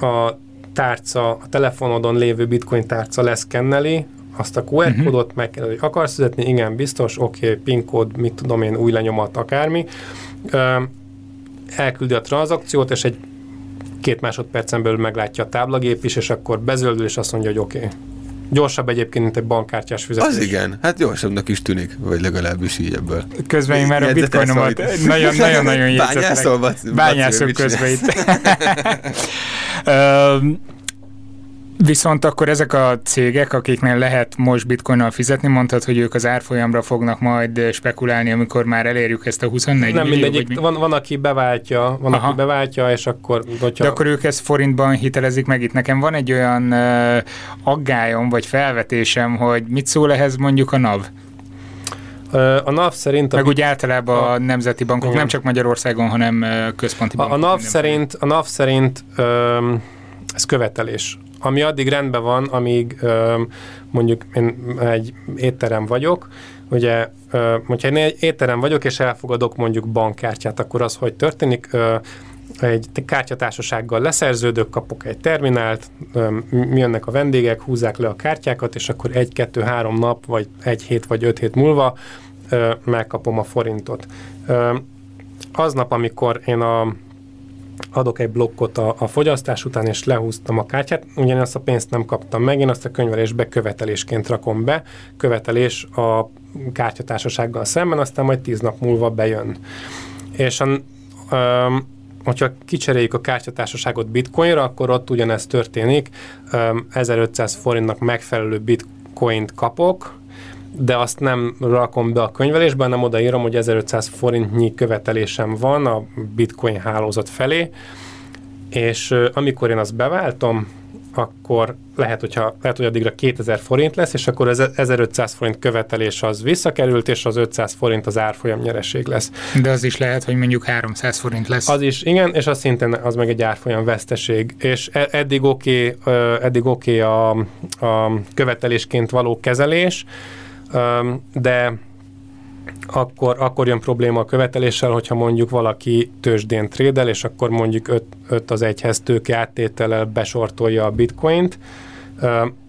a tárca, a telefonodon lévő bitcoin tárca leszkenneli, azt a QR uh-huh. kódot meg kell, hogy akarsz fizetni, igen, biztos, oké, okay, PIN kód, mit tudom én, új lenyomat, akármi. elküldi a tranzakciót, és egy két másodpercen belül meglátja a táblagép is, és akkor bezöldül, és azt mondja, hogy oké. Okay. Gyorsabb egyébként, mint egy bankkártyás fizetés. Az igen, hát gyorsabbnak is tűnik, vagy legalábbis így ebből. Közben én már a bitcoinomat nagyon-nagyon jegyzetelek. Bányászok közben itt. Viszont akkor ezek a cégek, akiknél lehet most bitcoinnal fizetni, mondtad, hogy ők az árfolyamra fognak majd spekulálni, amikor már elérjük ezt a 24 Nem millió, mindegyik, mi? van, van, aki beváltja, van, Aha. aki beváltja, és akkor... Hogyha... De akkor ők ezt forintban hitelezik meg itt. Nekem van egy olyan uh, aggályom, vagy felvetésem, hogy mit szól ehhez mondjuk a NAV? A NAV szerint... A Meg úgy általában a, a nemzeti bankok, igen. nem csak Magyarországon, hanem központi bankok. A, a NAV szerint, a NAV szerint um, ez követelés ami addig rendben van, amíg mondjuk én egy étterem vagyok, ugye, hogyha én egy étterem vagyok, és elfogadok mondjuk bankkártyát, akkor az hogy történik? egy kártyatársasággal leszerződök, kapok egy terminált, jönnek a vendégek, húzzák le a kártyákat, és akkor egy, kettő, három nap, vagy egy hét, vagy öt hét múlva megkapom a forintot. Aznap, amikor én a adok egy blokkot a, a fogyasztás után, és lehúztam a kártyát, ugyanazt a pénzt nem kaptam meg, én azt a könyvelésbe követelésként rakom be, követelés a kártyatársasággal szemben, aztán majd tíz nap múlva bejön. És a, um, hogyha kicseréljük a kártyatársaságot bitcoinra, akkor ott ugyanezt történik, um, 1500 forintnak megfelelő bitcoint kapok, de azt nem rakom be a könyvelésbe, hanem odaírom, hogy 1500 forintnyi követelésem van a bitcoin hálózat felé, és amikor én azt beváltom, akkor lehet, hogyha, lehet, hogy addigra 2000 forint lesz, és akkor az 1500 forint követelés az visszakerült, és az 500 forint az árfolyam nyereség lesz. De az is lehet, hogy mondjuk 300 forint lesz. Az is, igen, és az szintén az meg egy árfolyam veszteség. És e, eddig oké okay, eddig okay a, a követelésként való kezelés, de akkor, akkor jön probléma a követeléssel, hogyha mondjuk valaki tőzsdén trédel, és akkor mondjuk 5 az egyhez tőke áttétellel besortolja a bitcoint.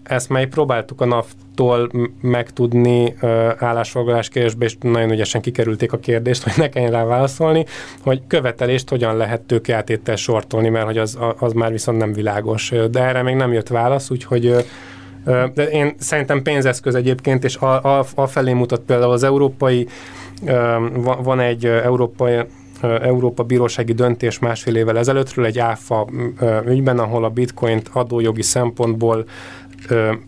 Ezt meg próbáltuk a NAV-tól megtudni állásfoglalás kérdésbe, és nagyon ügyesen kikerülték a kérdést, hogy ne kelljen rá válaszolni, hogy követelést hogyan lehet tőke áttétel sortolni, mert hogy az, az már viszont nem világos. De erre még nem jött válasz, úgyhogy de én szerintem pénzeszköz egyébként, és a, a, a felé mutat például az európai, van egy európai Európa bírósági döntés másfél évvel ezelőttről egy áfa ügyben, ahol a bitcoint adójogi szempontból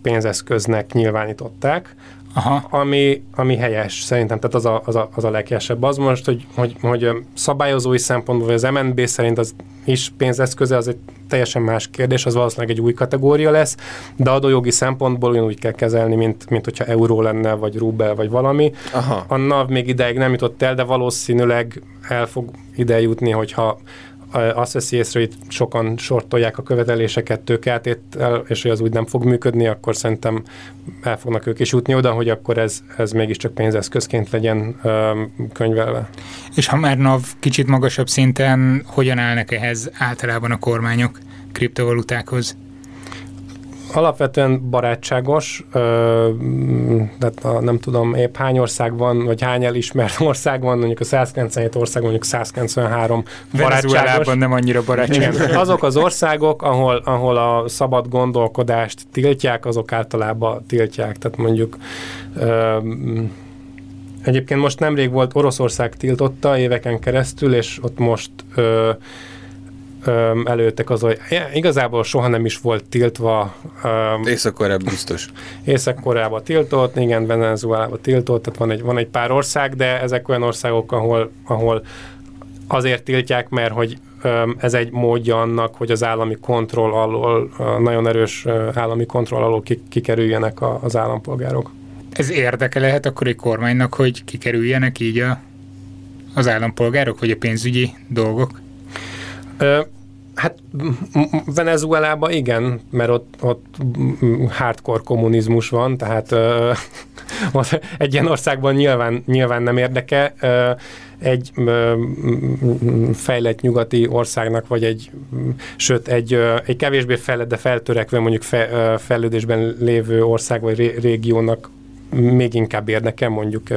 pénzeszköznek nyilvánították, Aha. Ami, ami helyes szerintem, tehát az a, az a, az a leghelyesebb. Az most, hogy, hogy, hogy szabályozói szempontból, vagy az MNB szerint az is pénzeszköze, az egy teljesen más kérdés, az valószínűleg egy új kategória lesz, de adójogi szempontból ugyanúgy kell kezelni, mint, mint hogyha euró lenne, vagy rubel, vagy valami. Aha. A NAV még ideig nem jutott el, de valószínűleg el fog ide jutni, hogyha azt veszi észre, hogy sokan sortolják a követeléseket tőkeátét, és hogy az úgy nem fog működni, akkor szerintem el fognak ők is jutni oda, hogy akkor ez, ez mégiscsak pénzeszközként legyen könyvelve. És ha már NAV kicsit magasabb szinten, hogyan állnak ehhez általában a kormányok? kriptovalutákhoz? Alapvetően barátságos, tehát a, nem tudom épp hány ország van, vagy hány elismert ország van, mondjuk a 197 ország, mondjuk 193 barátságos. nem annyira barátságos. Igen, azok az országok, ahol, ahol a szabad gondolkodást tiltják, azok általában tiltják. Tehát mondjuk Egyébként most nemrég volt Oroszország tiltotta éveken keresztül, és ott most ö, előttek az, hogy igazából soha nem is volt tiltva. Észak-Koreában biztos. Észak-Koreában tiltott, igen, Venezuelában tiltott, tehát van egy, van egy pár ország, de ezek olyan országok, ahol, ahol azért tiltják, mert hogy ez egy módja annak, hogy az állami kontroll alól, nagyon erős állami kontroll alól kikerüljenek az állampolgárok. Ez érdeke lehet akkor egy kormánynak, hogy kikerüljenek így a, az állampolgárok, vagy a pénzügyi dolgok? Hát Venezuelában igen, mert ott, ott hardcore kommunizmus van, tehát ö, egy ilyen országban nyilván, nyilván nem érdeke. Ö, egy ö, fejlett nyugati országnak, vagy egy, sőt, egy, ö, egy kevésbé fejlett, de feltörekvő, mondjuk fe, ö, fejlődésben lévő ország vagy ré, régiónak még inkább érdekel mondjuk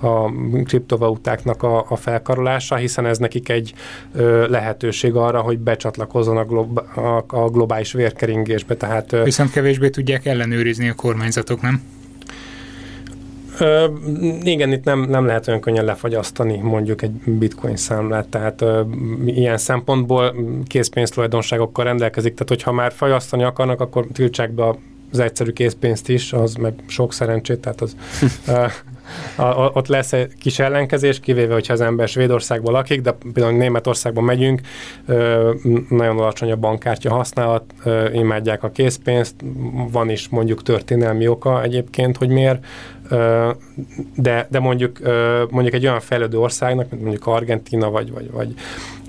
a kriptovalutáknak a, a felkarolása, hiszen ez nekik egy lehetőség arra, hogy becsatlakozzon a, glob, a, a globális vérkeringésbe. Tehát, Viszont kevésbé tudják ellenőrizni a kormányzatok, nem? Ö, igen, itt nem, nem lehet olyan könnyen lefagyasztani mondjuk egy bitcoin számlát, tehát ö, ilyen szempontból készpénztulajdonságokkal rendelkezik, tehát hogyha már fagyasztani akarnak, akkor tiltsák be a az egyszerű készpénzt is, az meg sok szerencsét, tehát az a, a, ott lesz egy kis ellenkezés, kivéve, hogyha az ember Svédországban lakik, de például Németországban megyünk, ö, nagyon alacsony a bankkártya használat, ö, imádják a készpénzt, van is mondjuk történelmi oka egyébként, hogy miért, ö, de, de mondjuk, ö, mondjuk egy olyan fejlődő országnak, mint mondjuk Argentina, vagy, vagy, vagy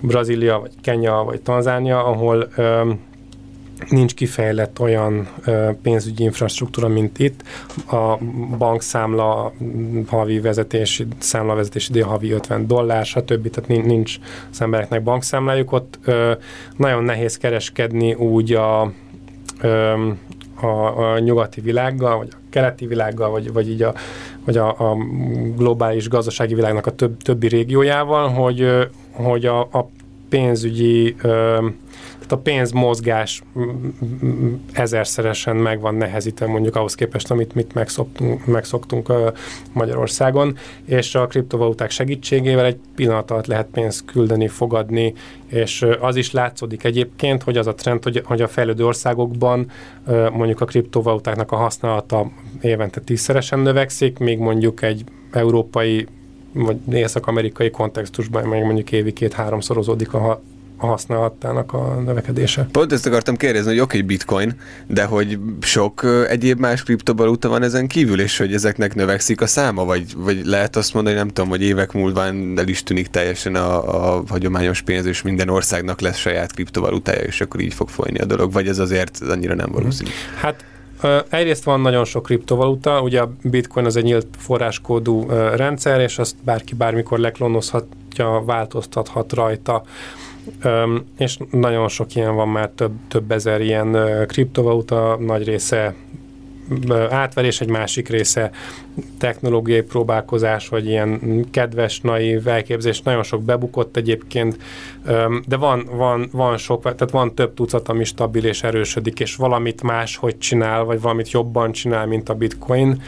Brazília, vagy Kenya, vagy Tanzánia, ahol ö, nincs kifejlett olyan pénzügyi infrastruktúra, mint itt. A bankszámla havi vezetési, számlavezetési díj havi 50 dollár, stb. Tehát nincs az embereknek bankszámlájuk. Ott nagyon nehéz kereskedni úgy a, a, a nyugati világgal, vagy a keleti világgal, vagy, vagy így a, vagy a, a globális gazdasági világnak a több, többi régiójával, hogy, hogy a, a pénzügyi a pénzmozgás ezerszeresen meg van nehezítve mondjuk ahhoz képest, amit mit megszoktunk, megszoktunk Magyarországon, és a kriptovaluták segítségével egy pillanat alatt lehet pénzt küldeni, fogadni, és az is látszódik egyébként, hogy az a trend, hogy, hogy a fejlődő országokban mondjuk a kriptovalutáknak a használata évente tízszeresen növekszik, még mondjuk egy európai vagy észak-amerikai kontextusban meg mondjuk évi két-háromszorozódik a a használatának a növekedése. Pont ezt akartam kérdezni, hogy oké, okay, bitcoin, de hogy sok egyéb más kriptovaluta van ezen kívül, és hogy ezeknek növekszik a száma, vagy, vagy lehet azt mondani, nem tudom, hogy évek múlva el is tűnik teljesen a, a hagyományos pénz, és minden országnak lesz saját kriptovalutája, és akkor így fog folyni a dolog, vagy ez azért annyira nem valószínű? Hát Egyrészt van nagyon sok kriptovaluta, ugye a bitcoin az egy nyílt forráskódú rendszer, és azt bárki bármikor leklonozhatja, változtathat rajta. És nagyon sok ilyen van már, több, több ezer ilyen kriptovaluta, nagy része átverés, egy másik része technológiai próbálkozás, vagy ilyen kedves, naív elképzés, nagyon sok bebukott egyébként, de van, van, van sok, tehát van több tucat, ami stabil és erősödik, és valamit más hogy csinál, vagy valamit jobban csinál, mint a bitcoin.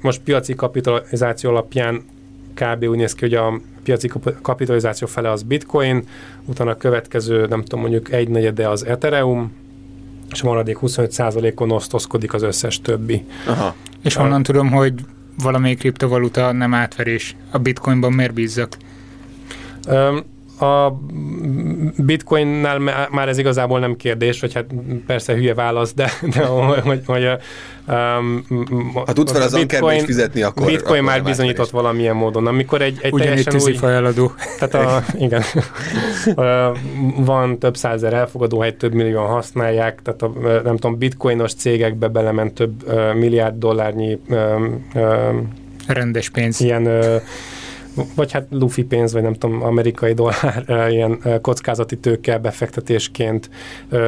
Most piaci kapitalizáció alapján kb. úgy néz ki, hogy a piaci kapitalizáció fele az bitcoin, utána a következő, nem tudom, mondjuk egy negyede az Ethereum, és a maradék 25%-on osztozkodik az összes többi. Aha. És honnan tudom, hogy valamelyik kriptovaluta nem átverés? A bitcoinban miért bízzak? Um, a bitcoinnál már ez igazából nem kérdés, hogy hát persze hülye válasz, de, de hogy, hogy um, ha tudsz fel az bitcoin, fizetni, akkor Bitcoin akkor már bizonyított is. valamilyen módon. Amikor egy, egy Ugyan teljesen új... feladó. Tehát a, igen. Van több százer elfogadó hely, több millióan használják, tehát a, nem tudom, bitcoinos cégekbe belement több milliárd dollárnyi rendes pénz. Ilyen vagy hát lufi pénz, vagy nem tudom, amerikai dollár ilyen kockázati tőke befektetésként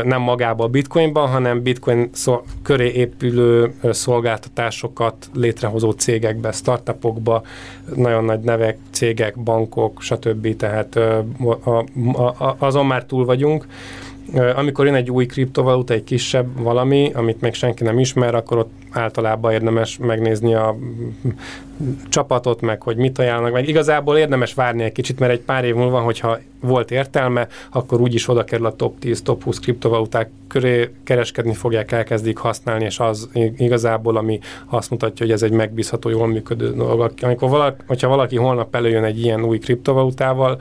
nem magába a bitcoinban, hanem bitcoin szol- köré épülő szolgáltatásokat létrehozó cégekbe, startupokba, nagyon nagy nevek, cégek, bankok, stb. Tehát azon már túl vagyunk. Amikor jön egy új kriptovaluta, egy kisebb valami, amit még senki nem ismer, akkor ott általában érdemes megnézni a csapatot, meg hogy mit ajánlanak, meg igazából érdemes várni egy kicsit, mert egy pár év múlva, hogyha volt értelme, akkor úgyis oda kerül a top 10, top 20 kriptovaluták köré, kereskedni fogják, elkezdik használni, és az igazából, ami azt mutatja, hogy ez egy megbízható, jól működő dolog. Amikor valaki, hogyha valaki holnap előjön egy ilyen új kriptovalutával,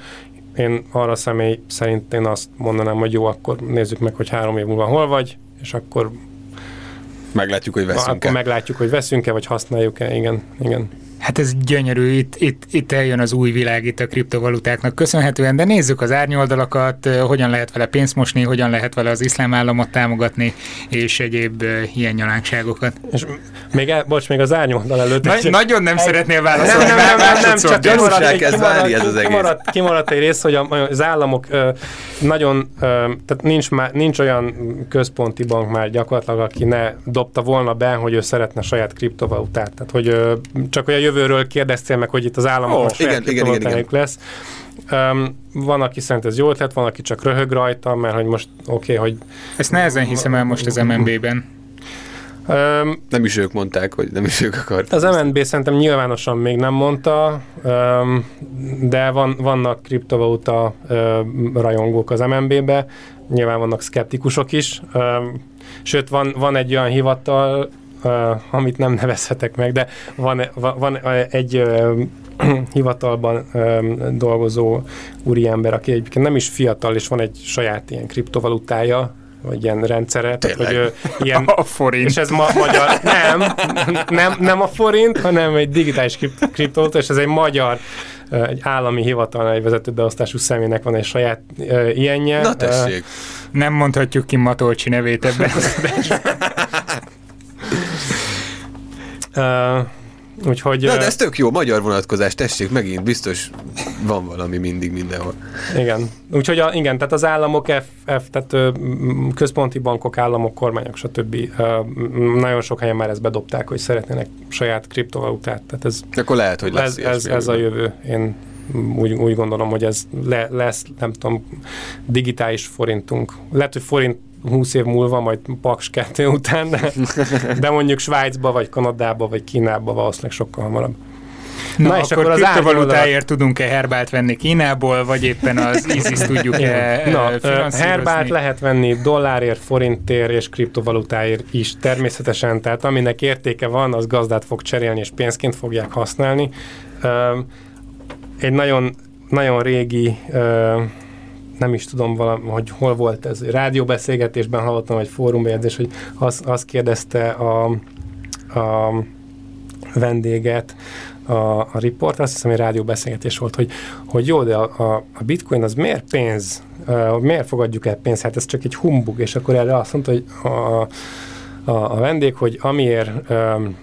én arra személy szerint én azt mondanám, hogy jó, akkor nézzük meg, hogy három év múlva hol vagy, és akkor meglátjuk, hogy veszünk-e. Akkor meglátjuk, hogy veszünk-e, vagy használjuk-e, igen, igen. Hát ez gyönyörű, itt, itt, itt eljön az új világ itt a kriptovalutáknak köszönhetően, de nézzük az árnyoldalakat, hogyan lehet vele pénzt mosni, hogyan lehet vele az iszlám államot támogatni, és egyéb ilyen nyalánkságokat. És még, el, bocs, még az árnyoldal előtt. Na. Nagyon nem egy... szeretnél válaszolni. Nem, nem, nem, nem, csak kimaradt, egy, kimaradt, ez az kimaradt, kimaradt egy rész, hogy az államok nagyon, tehát nincs, már, nincs olyan központi bank már gyakorlatilag, aki ne dobta volna be, hogy ő szeretne saját kriptovalutát. Tehát, hogy csak olyan jövőről kérdeztél meg, hogy itt az államok oh, igen, igen, igen, igen. lesz. Um, van, aki szerint ez jó ötlet, van, aki csak röhög rajta, mert hogy most oké, okay, hogy... Ezt nehezen hiszem el most az MNB-ben. Um, nem is ők mondták, hogy nem is ők akarták. Az MNB szerintem nyilvánosan még nem mondta, um, de van, vannak kriptovaluta um, rajongók az MNB-be, nyilván vannak szkeptikusok is, um, sőt van, van egy olyan hivatal, amit nem nevezhetek meg, de van, van, egy hivatalban dolgozó úriember, aki egyébként nem is fiatal, és van egy saját ilyen kriptovalutája, vagy ilyen rendszere, tehát, hogy uh, ilyen... A forint. És ez ma, magyar... Nem, nem, nem a forint, hanem egy digitális kriptovaluta, és ez egy magyar egy állami hivatal, egy vezetőbeosztású személynek van egy saját uh, ilyenje. Na tessék. Uh, nem mondhatjuk ki Matolcsi nevét ebben. Uh, úgyhogy... Na, de ez tök jó, magyar vonatkozás, tessék, megint biztos van valami mindig mindenhol. Igen, úgyhogy a, igen, tehát az államok, F, F, tehát központi bankok, államok, kormányok, stb. nagyon sok helyen már ezt bedobták, hogy szeretnének saját kriptovalutát. Tehát ez, Akkor lehet, hogy lesz ez, ez, ez a jövő. Én úgy, úgy gondolom, hogy ez le, lesz, nem tudom, digitális forintunk. Lehet, hogy forint 20 év múlva, majd Paks 2 után, de, de mondjuk Svájcba, vagy Kanadába, vagy Kínába valószínűleg sokkal hamarabb. Na, Na és akkor, akkor az kriptovalutáért tudunk-e herbált venni Kínából, vagy éppen az ISIS tudjuk-e Na, herbált lehet venni dollárért, forintért és kriptovalutáért is természetesen, tehát aminek értéke van, az gazdát fog cserélni és pénzként fogják használni. Egy nagyon, nagyon régi nem is tudom, valami, hogy hol volt ez. Rádióbeszélgetésben hallottam, egy fórumbejegyzés, hogy azt az kérdezte a, a vendéget, a, a riport, azt hiszem, hogy rádióbeszélgetés volt, hogy, hogy jó, de a, a, a bitcoin az miért pénz? Uh, miért fogadjuk el pénzt? Hát ez csak egy humbug, és akkor erre azt mondta, hogy a, a, a vendég, hogy amiért um,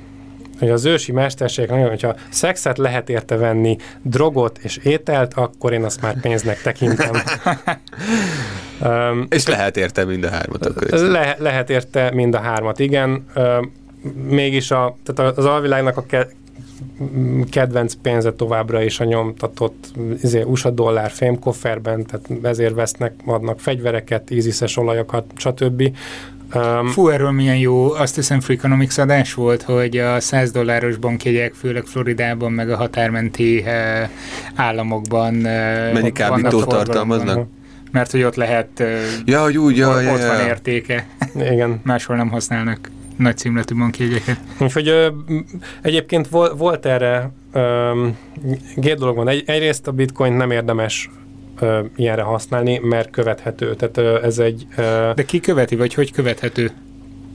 hogy az ősi mesterségek nagyon, hogyha szexet lehet érte venni, drogot és ételt, akkor én azt már pénznek tekintem. um, és lehet érte mind a hármat. Le, lehet érte mind a hármat, igen. Um, mégis a, tehát az alvilágnak a ke, kedvenc pénze továbbra is a nyomtatott izé, USA dollár fémkofferben, tehát ezért vesznek, adnak fegyvereket, íziszes olajokat, stb. Um, Fú, erről milyen jó, azt hiszem Freakonomics adás volt, hogy a 100 dolláros bankjegyek, főleg Floridában, meg a határmenti uh, államokban uh, Mennyi kábítót tartalmaznak? Mert hogy ott lehet, uh, ja, hogy úgy, ja, ott, ja, ja. van értéke. Igen. Máshol nem használnak nagy címletű bankjegyeket. Úgyhogy ö, egyébként vol, volt erre ö, két dolog van. Egy, egyrészt a bitcoin nem érdemes ö, ilyenre használni, mert követhető. Tehát ö, ez egy... Ö, De ki követi, vagy hogy követhető?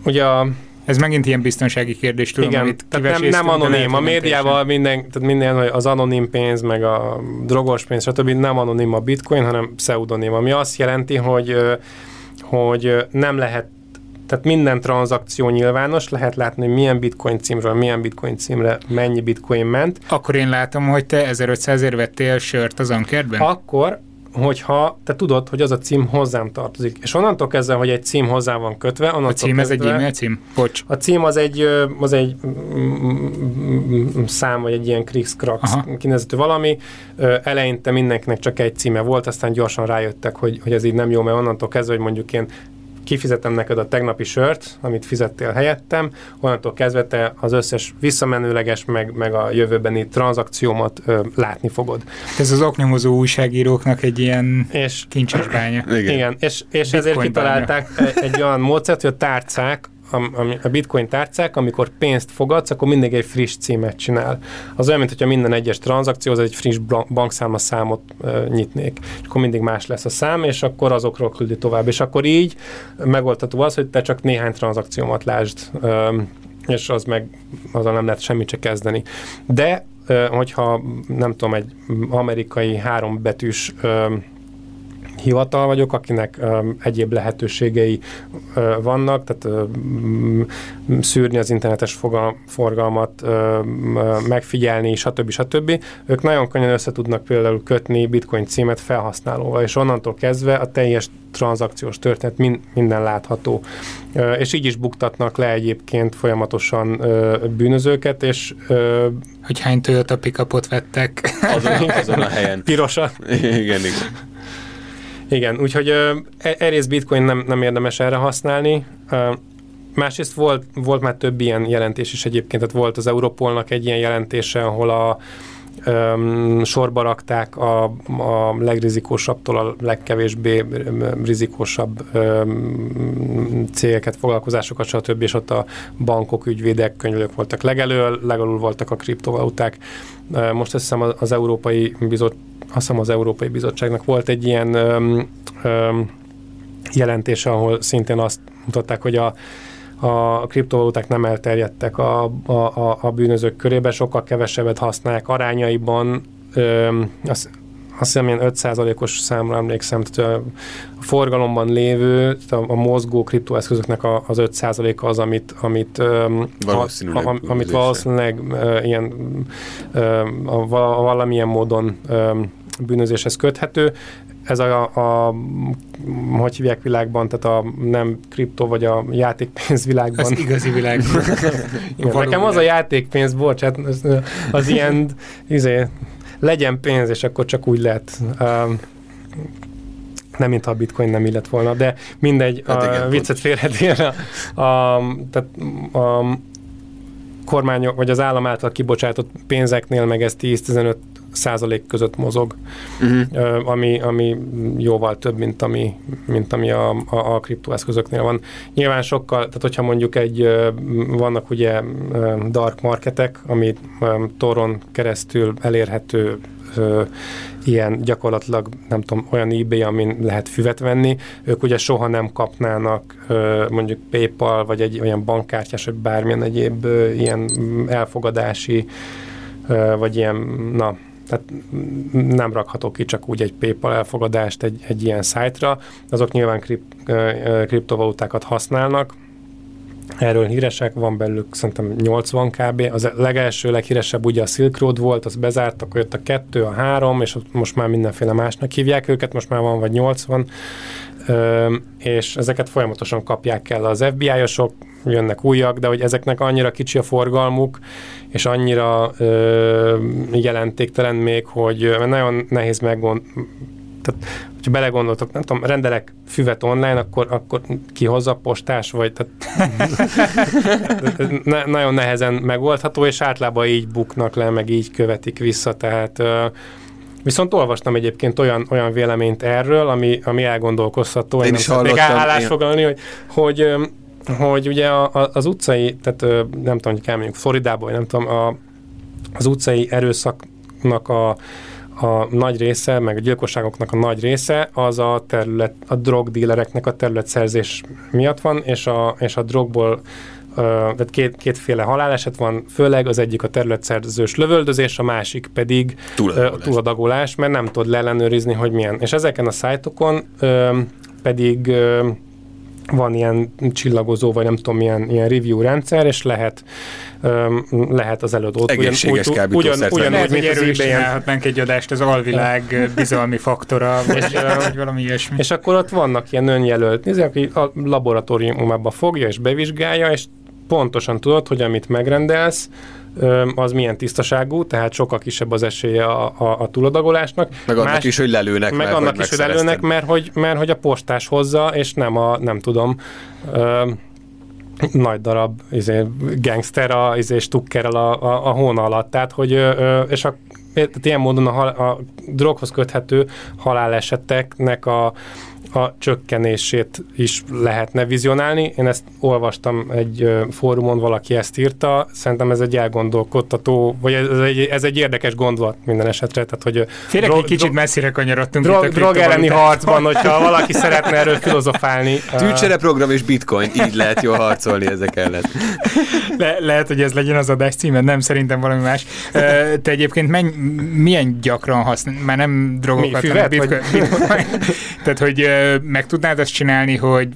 Ugye a, ez megint ilyen biztonsági kérdés, tudom, Igen, amit tehát nem, nem anonim. A médiával minden, tehát minden, az anonim pénz, meg a drogos pénz, stb. nem anonim a bitcoin, hanem pseudonim, ami azt jelenti, hogy hogy nem lehet tehát minden tranzakció nyilvános, lehet látni, hogy milyen bitcoin címről, milyen bitcoin címre mennyi bitcoin ment. Akkor én látom, hogy te 1500 ér vettél sört az Ankerben? Akkor hogyha te tudod, hogy az a cím hozzám tartozik. És onnantól kezdve, hogy egy cím hozzá van kötve, onnantól A cím kezdve, ez egy e-mail cím? Bocs. A cím az egy, az egy szám, vagy egy ilyen Krix-Krax kinezető valami. Eleinte mindenkinek csak egy címe volt, aztán gyorsan rájöttek, hogy, hogy ez így nem jó, mert onnantól kezdve, hogy mondjuk én kifizetem neked a tegnapi sört, amit fizettél helyettem, onnantól kezdve te az összes visszamenőleges, meg, meg a jövőbeni tranzakciómat ö, látni fogod. Ez az oknyomozó újságíróknak egy ilyen és, kincses bánya. Igen, igen és, és ezért kitalálták bánya. egy olyan módszert, hogy a tárcák a, a bitcoin tárcák, amikor pénzt fogadsz, akkor mindig egy friss címet csinál. Az olyan, mint hogyha minden egyes tranzakcióhoz egy friss bankszámla számot uh, nyitnék. És akkor mindig más lesz a szám, és akkor azokról küldi tovább. És akkor így megoldható az, hogy te csak néhány tranzakciómat lásd, um, és az meg azzal nem lehet semmit se kezdeni. De hogyha nem tudom, egy amerikai hárombetűs um, hivatal vagyok, akinek um, egyéb lehetőségei uh, vannak, tehát um, szűrni az internetes fogal, forgalmat, um, uh, megfigyelni, stb. stb. Ők nagyon könnyen össze tudnak például kötni bitcoin címet felhasználóval, és onnantól kezdve a teljes tranzakciós történet min, minden látható. Uh, és így is buktatnak le egyébként folyamatosan uh, bűnözőket, és uh, hogy hány Toyota pickupot vettek. Azon, azon a helyen. Pirosan. igen, igen. Igen, úgyhogy e, egyrészt bitcoin nem, nem érdemes erre használni. Másrészt volt, volt már több ilyen jelentés is egyébként, tehát volt az Europolnak egy ilyen jelentése, ahol a um, sorba rakták a, a legrizikósabbtól a legkevésbé rizikósabb um, cégeket, foglalkozásokat, stb. és ott a bankok, ügyvédek, könyvelők voltak legelől, legalul voltak a kriptovaluták. Most azt hiszem az Európai Bizottság azt hiszem az Európai Bizottságnak volt egy ilyen öm, öm, jelentése, ahol szintén azt mutatták, hogy a, a kriptovaluták nem elterjedtek a, a, a, a bűnözők körébe, sokkal kevesebbet használják arányaiban. Öm, azt, azt hiszem, ilyen 5%-os számra emlékszem, tehát a forgalomban lévő, tehát a, a mozgó kriptoeszközöknek a, az 5%-a az, amit, amit, valószínűleg, a, amit valószínűleg uh, ilyen, uh, a, a, valamilyen módon uh, bűnözéshez köthető. Ez a, a hogy hívják világban, tehát a nem kripto vagy a játékpénz világban. Az igazi világban. Igen, nekem az a játékpénz, bocsánat, az, az ilyen, izé, legyen pénz, és akkor csak úgy lehet. Um, nem mintha a bitcoin nem illet volna, de mindegy, hát a viccet a, tehát a kormányok, vagy az állam által kibocsátott pénzeknél meg ez 10-15 százalék között mozog, uh-huh. ami, ami jóval több, mint ami, mint ami a, a, a kriptoeszközöknél van. Nyilván sokkal, tehát hogyha mondjuk egy, vannak ugye dark marketek, ami toron keresztül elérhető ilyen gyakorlatilag, nem tudom, olyan eBay, amin lehet füvet venni, ők ugye soha nem kapnának mondjuk PayPal, vagy egy olyan bankkártyás, vagy bármilyen egyéb ilyen elfogadási, vagy ilyen, na, tehát nem rakhatok ki csak úgy egy PayPal elfogadást egy, egy ilyen szájtra, azok nyilván krip, kriptovalutákat használnak, Erről híresek, van belőlük szerintem 80 kb. Az legelső, leghíresebb ugye a Silk Road volt, az bezárt, akkor jött a kettő, a három, és most már mindenféle másnak hívják őket, most már van vagy 80, Ö, és ezeket folyamatosan kapják el az FBI-osok, jönnek újak, de hogy ezeknek annyira kicsi a forgalmuk, és annyira ö, jelentéktelen még, hogy nagyon nehéz meggond, tehát, hogyha belegondoltok, nem tudom, rendelek füvet online, akkor, akkor ki hozza postás, vagy tehát, ne, nagyon nehezen megoldható, és általában így buknak le, meg így követik vissza, tehát ö, Viszont olvastam egyébként olyan, olyan véleményt erről, ami, ami elgondolkoztató. Én is hallottam. Még hogy, hogy hogy ugye a, az utcai, tehát nem tudom, hogy elmegyünk Floridába, vagy nem tudom, a, az utcai erőszaknak a, a nagy része, meg a gyilkosságoknak a nagy része, az a terület, a drogdílereknek a területszerzés miatt van, és a, és a drogból tehát két, kétféle haláleset van, főleg az egyik a területszerzős lövöldözés, a másik pedig túladagolás, túladagolás mert nem tud leellenőrizni, hogy milyen. És ezeken a szájtokon pedig van ilyen csillagozó, vagy nem tudom, milyen, ilyen review rendszer, és lehet um, lehet az eladót. Egészséges ugyan, ugyan, ugyan, ugyanúgy, mint az ebay csinálhatnánk egy adást az alvilág bizalmi faktora, vagy, vagy valami ilyesmi. És akkor ott vannak ilyen önjelölt, nézd, aki a laboratóriumában fogja és bevizsgálja, és pontosan tudod, hogy amit megrendelsz, az milyen tisztaságú, tehát sokkal kisebb az esélye a, a, a túladagolásnak. Meg annak Más, is, hogy lelőnek. Meg mert, annak is, hogy lelőnek, mert hogy, mert hogy a postás hozza, és nem a, nem tudom, ö, nagy darab izé, gangster a izé, stukkerrel a, a, a hóna alatt. Tehát, hogy, ö, és a, tehát ilyen módon a, a droghoz köthető haláleseteknek a a csökkenését is lehetne vizionálni. Én ezt olvastam egy fórumon, valaki ezt írta, szerintem ez egy elgondolkodtató, vagy ez egy, ez egy érdekes gondolat minden esetre. Tehát, hogy Félek, drog, egy kicsit drog, messzire kanyarodtunk. Drog, drog elleni harcban, hogyha valaki szeretne erről filozofálni. Tűcsere program és bitcoin, így lehet jól harcolni ezek ellen. Le, lehet, hogy ez legyen az adás címe, nem szerintem valami más. Te egyébként menny, milyen gyakran használ, már nem drogokat, Mi, füvet, hanem bitcoin, vagy... bitcoin. Tehát, hogy meg tudnád azt csinálni, hogy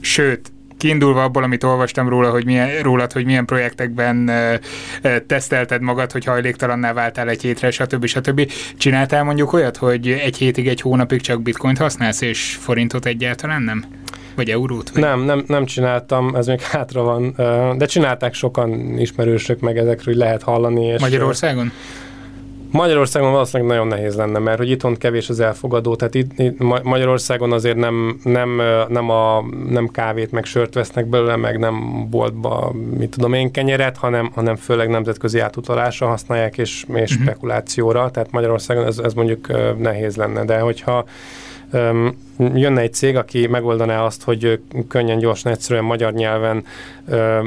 sőt, kiindulva abból, amit olvastam róla, hogy milyen, rólad, hogy milyen projektekben e, e, tesztelted magad, hogy hajléktalanná váltál egy hétre, stb. stb. Csináltál mondjuk olyat, hogy egy hétig, egy hónapig csak bitcoint használsz, és forintot egyáltalán nem? Vagy eurót? Vagy? Nem, nem, nem csináltam, ez még hátra van, de csinálták sokan ismerősök, meg ezekről lehet hallani. És Magyarországon? Magyarországon valószínűleg nagyon nehéz lenne, mert hogy itthon kevés az elfogadó, tehát itt, itt Magyarországon azért nem, nem, nem, a, nem kávét meg sört vesznek belőle, meg nem boltba, mit tudom én, kenyeret, hanem, hanem főleg nemzetközi átutalásra használják és, és uh-huh. spekulációra, tehát Magyarországon ez, ez mondjuk nehéz lenne, de hogyha jönne egy cég, aki megoldaná azt, hogy könnyen, gyorsan, egyszerűen magyar nyelven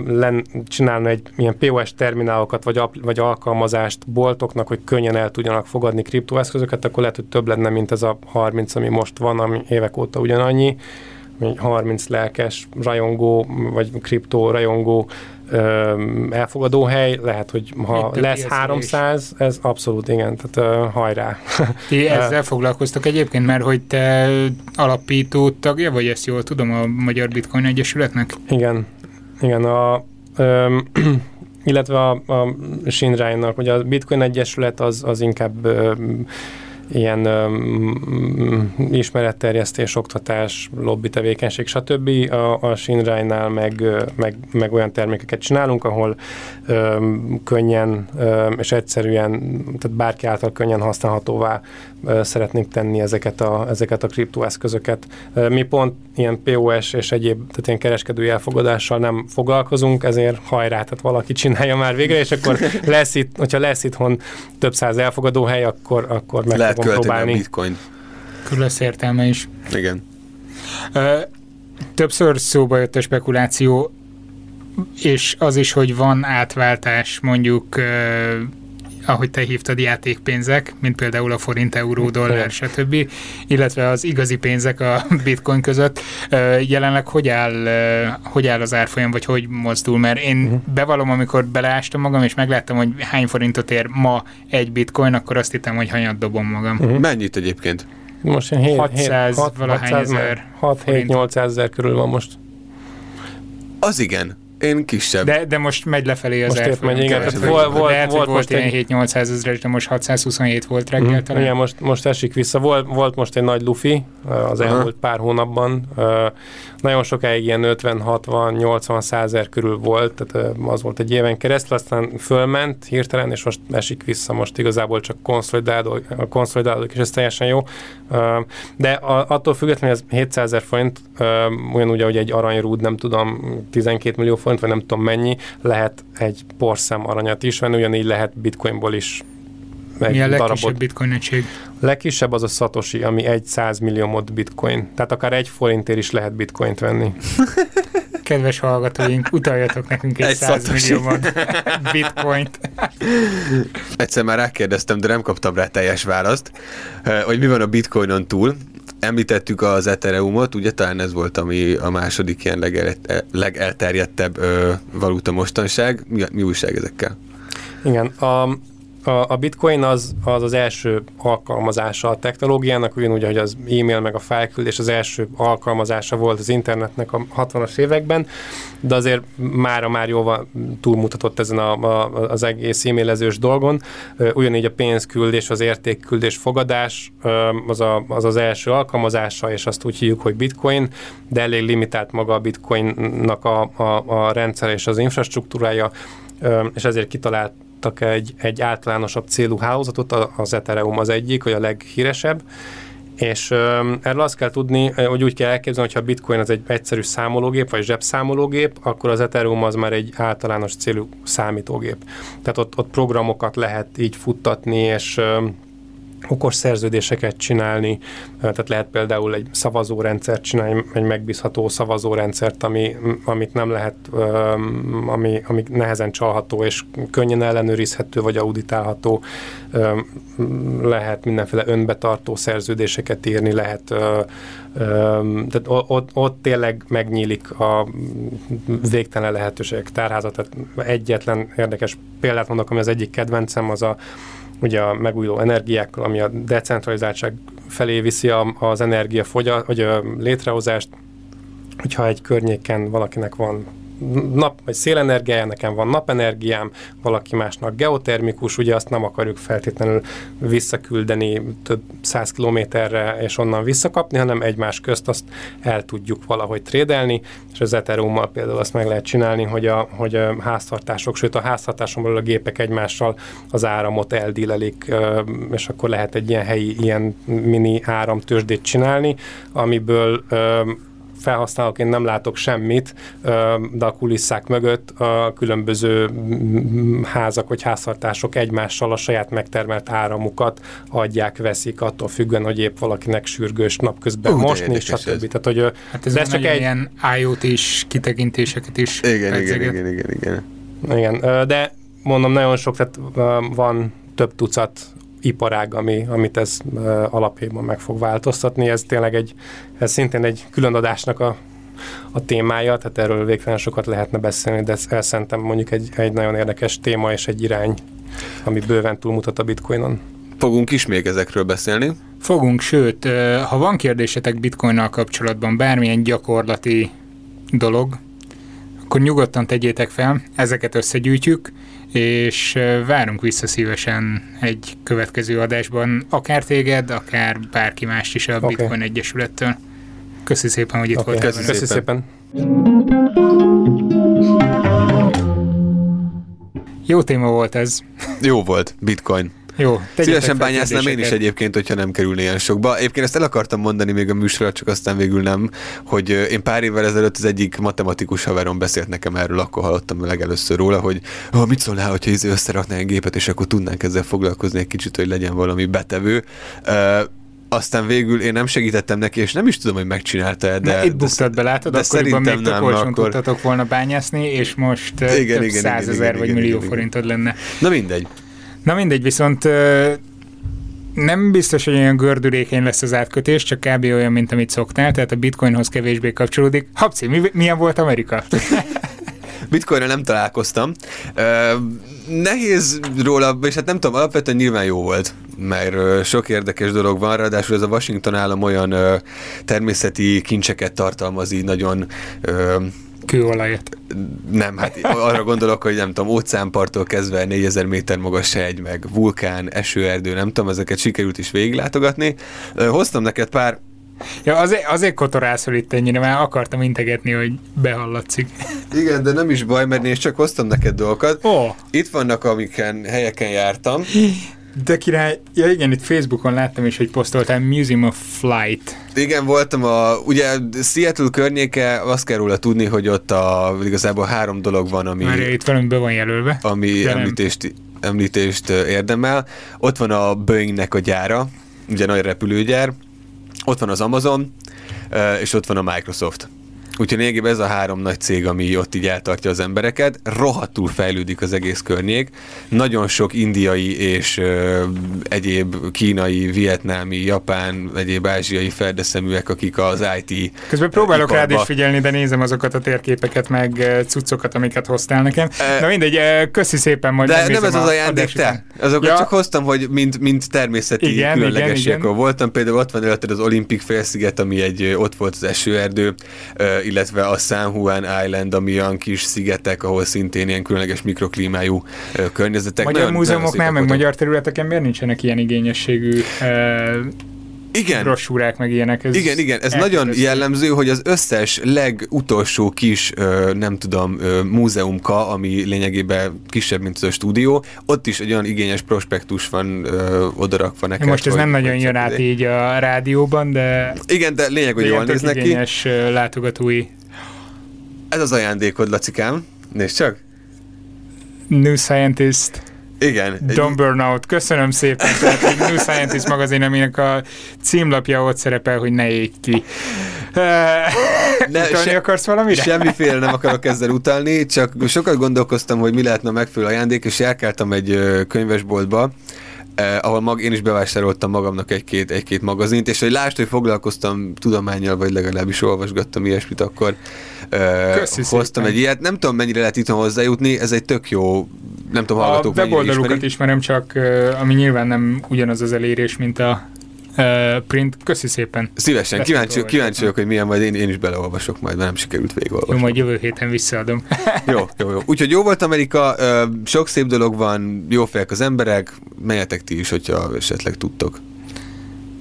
len, csinálna egy ilyen POS terminálokat, vagy, vagy alkalmazást boltoknak, hogy könnyen el tudjanak fogadni kriptoeszközöket, akkor lehet, hogy több lenne, mint ez a 30, ami most van, ami évek óta ugyanannyi. 30 lelkes rajongó, vagy kriptó rajongó elfogadó hely, lehet, hogy ha lesz 300, ez abszolút igen, tehát uh, hajrá. Ti ezzel foglalkoztak egyébként, mert hogy te alapító tagja, vagy ezt jól tudom, a Magyar Bitcoin Egyesületnek? Igen, igen, a, um, illetve a, a Shinrai-nak, ugye a Bitcoin Egyesület az, az inkább um, ilyen um, ismeretterjesztés, oktatás, lobby tevékenység, stb. A, a Shinrai-nál meg, meg, meg olyan termékeket csinálunk, ahol um, könnyen um, és egyszerűen, tehát bárki által könnyen használhatóvá uh, szeretnénk tenni ezeket a, ezeket a kriptoeszközöket. Uh, mi pont ilyen POS és egyéb, tehát ilyen kereskedői elfogadással nem foglalkozunk, ezért hajrá, tehát valaki csinálja már végre, és akkor lesz itt, hogyha lesz itthon több száz elfogadó hely, akkor, akkor meg Próbálni. a bitcoin. Akkor lesz értelme is. Igen. Többször szóba jött a spekuláció, és az is, hogy van átváltás mondjuk ahogy te hívtad, játékpénzek, mint például a forint, euró, dollár, stb., illetve az igazi pénzek a bitcoin között. Jelenleg hogy áll, hogy áll az árfolyam, vagy hogy mozdul? Mert én uh-huh. bevallom, amikor beleástam magam, és megláttam, hogy hány forintot ér ma egy bitcoin, akkor azt hittem, hogy hanyat dobom magam. Uh-huh. Mennyit egyébként? Most 7, 600 7, valahány 600, ezer. 6-7-800 ezer körül van most. Az igen. Én kisebb. De, de most megy lefelé az most megy, igen. Tehát volt, volt, lehet, volt, volt ilyen egy... 7-800 ezeres, de most 627 volt reggel mm. talán. Igen, most, most esik vissza. Volt, volt most egy nagy lufi az uh-huh. elmúlt pár hónapban. Nagyon sokáig ilyen 50-60-80 százer körül volt, tehát az volt egy éven keresztül, aztán fölment hirtelen, és most esik vissza. Most igazából csak konszolidálódik, konszolidálódik és ez teljesen jó. De attól függetlenül, hogy ez 700 ezer forint, ugyanúgy, ahogy egy aranyrúd, nem tudom, 12 millió forint, vagy nem tudom mennyi, lehet egy porszem aranyat is venni, ugyanígy lehet bitcoinból is egy Mi a legkisebb darabot. bitcoin egység? Legkisebb az a Satoshi, ami egy 100 millió mod bitcoin. Tehát akár egy forintért is lehet bitcoint venni. Kedves hallgatóink, utaljatok nekünk egy, egy 100 millió mod bitcoint. Egyszer már rákérdeztem, de nem kaptam rá teljes választ, hogy mi van a bitcoinon túl. Említettük az Ethereumot, ugye talán ez volt ami a második ilyen legel, legelterjedtebb ö, valuta mostanság. Mi, mi újság ezekkel? Igen, a, a, a bitcoin az, az az első alkalmazása a technológiának, ugyanúgy, hogy az e-mail meg a fájlküldés az első alkalmazása volt az internetnek a 60-as években, de azért mára már jóval túlmutatott ezen a, a, az egész e-mailezős dolgon. Ugyanígy a pénzküldés, az értékküldés, fogadás az, a, az az első alkalmazása, és azt úgy hívjuk, hogy bitcoin, de elég limitált maga a bitcoinnak a, a, a rendszer és az infrastruktúrája, és ezért kitaláltak egy, egy általánosabb célú hálózatot, az Ethereum az egyik, vagy a leghíresebb, és erről azt kell tudni, hogy úgy kell elképzelni, hogyha a bitcoin az egy egyszerű számológép, vagy zsebszámológép, akkor az Ethereum az már egy általános célú számítógép. Tehát ott, ott programokat lehet így futtatni, és okos szerződéseket csinálni, tehát lehet például egy szavazórendszert csinálni, egy megbízható szavazórendszert, ami, amit nem lehet, ami, ami nehezen csalható és könnyen ellenőrizhető vagy auditálható, lehet mindenféle önbetartó szerződéseket írni, lehet tehát ott, ott tényleg megnyílik a végtelen lehetőségek tárházat. Tehát egyetlen érdekes példát mondok, ami az egyik kedvencem, az a ugye a megújuló energiákkal, ami a decentralizáltság felé viszi a, az energiafogyat, vagy a létrehozást, hogyha egy környéken valakinek van nap vagy szélenergiája, nekem van napenergiám, valaki másnak geotermikus, ugye azt nem akarjuk feltétlenül visszaküldeni több száz kilométerre és onnan visszakapni, hanem egymás közt azt el tudjuk valahogy trédelni, és az ethereum például azt meg lehet csinálni, hogy a, hogy a háztartások, sőt a háztartáson belül a gépek egymással az áramot eldílelik, és akkor lehet egy ilyen helyi, ilyen mini áramtősdét csinálni, amiből felhasználóként nem látok semmit, de a kulisszák mögött a különböző házak vagy háztartások egymással a saját megtermelt áramukat adják, veszik, attól függően, hogy épp valakinek sürgős napközben uh, mosni, stb. Tehát, hogy, hát ez, ez csak egy... ilyen IoT is kitekintéseket is. Igen, igen, igen, igen, igen. Igen, de mondom, nagyon sok, tehát van több tucat iparág, ami, amit ez alapjában meg fog változtatni. Ez tényleg egy, ez szintén egy külön adásnak a, a témája, tehát erről végtelen sokat lehetne beszélni, de ez szerintem mondjuk egy, egy nagyon érdekes téma és egy irány, ami bőven túlmutat a bitcoinon. Fogunk is még ezekről beszélni? Fogunk, sőt, ha van kérdésetek bitcoinnal kapcsolatban, bármilyen gyakorlati dolog, akkor nyugodtan tegyétek fel, ezeket összegyűjtjük, és várunk vissza szívesen egy következő adásban, akár téged, akár bárki más is a okay. Bitcoin Egyesülettől. Köszi szépen, hogy itt okay. voltál. Köszi, Köszi szépen. Jó téma volt ez. Jó volt, Bitcoin. Jó, Szívesen bányásznám én is egyébként, hogyha nem kerülne ilyen sokba. Egyébként ezt el akartam mondani még a műsorra, csak aztán végül nem, hogy én pár évvel ezelőtt az egyik matematikus haverom beszélt nekem erről, akkor hallottam legelőször róla, hogy oh, mit szólnál, hogyha izé összeraknál egy gépet, és akkor tudnánk ezzel foglalkozni egy kicsit, hogy legyen valami betevő. Uh, aztán végül én nem segítettem neki, és nem is tudom, hogy megcsinálta de... Na, itt buktad be, látod, de akkoriban még olcsón akkor... tudtatok volna bányászni, és most igen, több igen, százezer igen, vagy igen, millió igen, forintod lenne. Na mindegy. Na mindegy, viszont nem biztos, hogy olyan gördülékeny lesz az átkötés, csak kb. olyan, mint amit szoktál, tehát a bitcoinhoz kevésbé kapcsolódik. Habci, mi, milyen volt Amerika? Bitcoinra nem találkoztam. Nehéz róla, és hát nem tudom, alapvetően nyilván jó volt, mert sok érdekes dolog van, ráadásul ez a Washington állam olyan természeti kincseket tartalmaz így nagyon Kőolajat. Nem, hát arra gondolok, hogy nem tudom, óceánparttól kezdve 4000 méter magas egy, meg vulkán, esőerdő, nem tudom, ezeket sikerült is végiglátogatni. Hoztam neked pár Ja, azért, azért kotorászol itt ennyire, mert akartam integetni, hogy behallatszik. Igen, de nem is baj, mert én csak hoztam neked dolgokat. Oh. Itt vannak, amiken helyeken jártam. De király, ja igen, itt Facebookon láttam is, hogy posztoltál Museum of Flight. Igen, voltam a, ugye Seattle környéke, azt kell róla tudni, hogy ott a, igazából három dolog van, ami... Már itt velünk be van jelölve. Ami említést, említést érdemel. Ott van a Boeingnek a gyára, ugye nagy repülőgyár, ott van az Amazon, és ott van a Microsoft. Úgyhogy lényegében ez a három nagy cég, ami ott így eltartja az embereket. Rohadtul fejlődik az egész környék. Nagyon sok indiai és ö, egyéb kínai, vietnámi, japán, egyéb ázsiai ferdeszeműek, akik az IT Közben próbálok iparba- rád is figyelni, de nézem azokat a térképeket, meg cuccokat, amiket hoztál nekem. Na mindegy, köszi szépen, majd De nem ez az ajándék, te. Azokat Ja. csak hoztam, hogy mint, mint természeti Igen, különlegességekről voltam. Például ott van előtted az Olympic félsziget, ami egy, ott volt az esőerdő, illetve a San Juan Island, ami olyan kis szigetek, ahol szintén ilyen különleges mikroklímájú környezetek. Magyar Nagyon- múzeumoknál, meg magyar területeken miért nincsenek ilyen igényességű Igen. brossúrák, meg ilyenek? Ez Igen, igen, ez elképesztő. nagyon jellemző, hogy az összes legutolsó kis, nem tudom, múzeumka, ami lényegében kisebb, mint az a stúdió, ott is egy olyan igényes prospektus van odarakva neked. Most ez hogy- nem nagyon jön át így a rádióban, de Igen, de lényeg, hogy jól néznek ki. igényes látogatói Ez az ajándékod, Lacikám. Nézd csak. New Scientist, Igen. Don't Burn Out. Köszönöm szépen. Tehát egy New Scientist magazin, aminek a címlapja ott szerepel, hogy ne égj ki. Ne, Utalni se- akarsz valamire? Semmiféle nem akarok ezzel utalni, csak sokat gondolkoztam, hogy mi lehetne a megfelelő ajándék, és járkáltam egy könyvesboltba, eh, ahol mag, én is bevásároltam magamnak egy-két, egy-két magazint, és hogy lásd, hogy foglalkoztam tudományjal, vagy legalábbis olvasgattam ilyesmit, akkor eh, Köszi hoztam szépen. egy ilyet. Nem tudom, mennyire lehet itthon hozzájutni, ez egy tök jó, nem tudom, A hallgatók mennyire weboldalukat ismerik. ismerem, csak ö, ami nyilván nem ugyanaz az elérés, mint a print. Köszi szépen. Szívesen, kíváncsi, kíváncsi vagyok, hogy milyen, majd én, én is beleolvasok, majd mert nem sikerült Jó, végigolvasni. majd jövő héten visszaadom. Jó, jó, jó. Úgyhogy jó volt Amerika, sok szép dolog van, jó fejek az emberek, menjetek ti is, hogyha esetleg tudtok.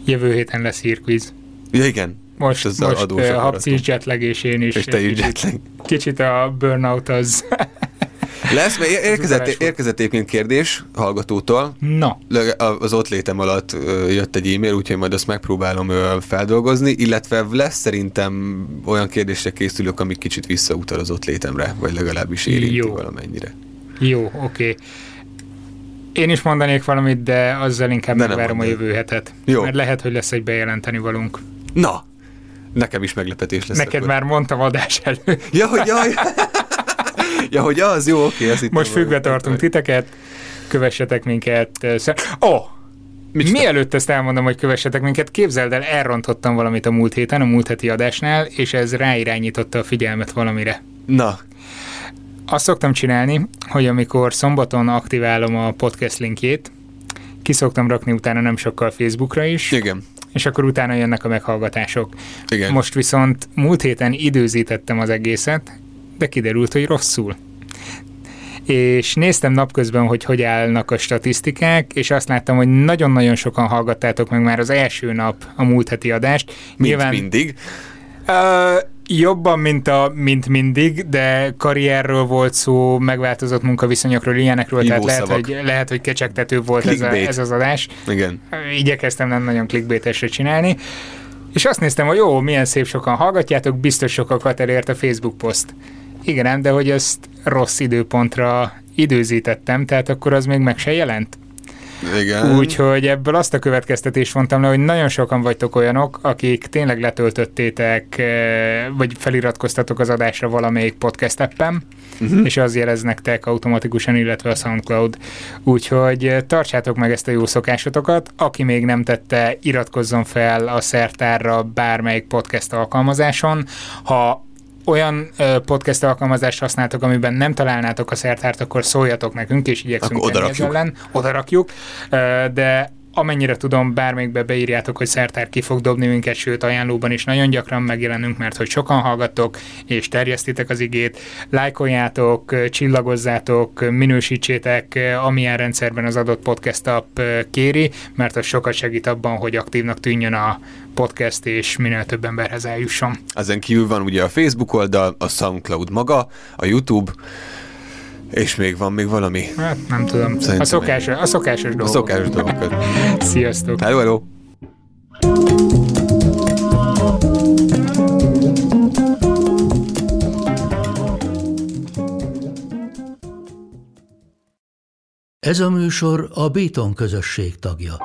Jövő héten lesz hírkvíz. Ja, igen. Most, most adósak ö, Habci is jetlag, és én is. És te is jetlag. kicsit a burnout az... Lesz, mert érkezett, érkezett egyébként kérdés hallgatótól, Na, az ott létem alatt jött egy e-mail, úgyhogy majd azt megpróbálom feldolgozni, illetve lesz szerintem olyan kérdésre készülök, amik kicsit visszautal az ott létemre, vagy legalábbis érinti Jó. valamennyire. jó, oké. Én is mondanék valamit, de azzal inkább De megvárom a jövő hetet. Jó. Mert lehet, hogy lesz egy bejelenteni valunk. Na! Nekem is meglepetés lesz. Neked akkor. már mondtam adás előtt. Ja, hogy jaj! ja, hogy az, jó, oké, ezt hittem, Most függve tartunk titeket, kövessetek minket. Ó! Oh, Micsoda? Mielőtt ezt elmondom, hogy kövessetek minket, képzeld el, elrontottam valamit a múlt héten, a múlt heti adásnál, és ez ráirányította a figyelmet valamire. Na, Azt szoktam csinálni, hogy amikor szombaton aktiválom a podcast linkjét, ki szoktam rakni utána nem sokkal Facebookra is, igen, és akkor utána jönnek a meghallgatások. igen. Most viszont múlt héten időzítettem az egészet, de kiderült, hogy rosszul. És néztem napközben, hogy hogy állnak a statisztikák, és azt láttam, hogy nagyon-nagyon sokan hallgattátok meg már az első nap a múlt heti adást. Mint mindig. Ö, jobban, mint, a, mint mindig, de karrierről volt szó, megváltozott munkaviszonyokról, ilyenekről, tehát lehet hogy, lehet, hogy kecsegtető volt ez, a, ez az adás. Igen. Igyekeztem nem nagyon clickbaitesre csinálni. És azt néztem, hogy jó, milyen szép sokan hallgatjátok, biztos sokakat elért a Facebook poszt. Igen, ám, de hogy ezt rossz időpontra időzítettem, tehát akkor az még meg se jelent. Igen. Úgyhogy ebből azt a következtetést vontam le, hogy nagyon sokan vagytok olyanok, akik tényleg letöltöttétek, eh, vagy feliratkoztatok az adásra valamelyik podcast appen, uh-huh. és az jelez nektek automatikusan, illetve a SoundCloud. Úgyhogy eh, tartsátok meg ezt a jó szokásotokat. Aki még nem tette, iratkozzon fel a szertárra bármelyik podcast alkalmazáson. Ha olyan podcast alkalmazást használtok, amiben nem találnátok a szertárt, akkor szóljatok nekünk, és igyekszünk Akkor odarakjuk. ellen. Oda rakjuk. Ö, De amennyire tudom, bármelyikbe beírjátok, hogy szertár ki fog dobni minket, sőt ajánlóban is nagyon gyakran megjelenünk, mert hogy sokan hallgattok, és terjesztitek az igét, lájkoljátok, csillagozzátok, minősítsétek, amilyen rendszerben az adott podcast app kéri, mert az sokat segít abban, hogy aktívnak tűnjön a podcast, és minél több emberhez eljusson. Ezen kívül van ugye a Facebook oldal, a SoundCloud maga, a YouTube, és még van még valami. Hát nem tudom. Szerintem a szokásos, a szokásos A dolgok. szokásos dolgokat. Sziasztok! Hello, hello! Ez a műsor a Béton közösség tagja.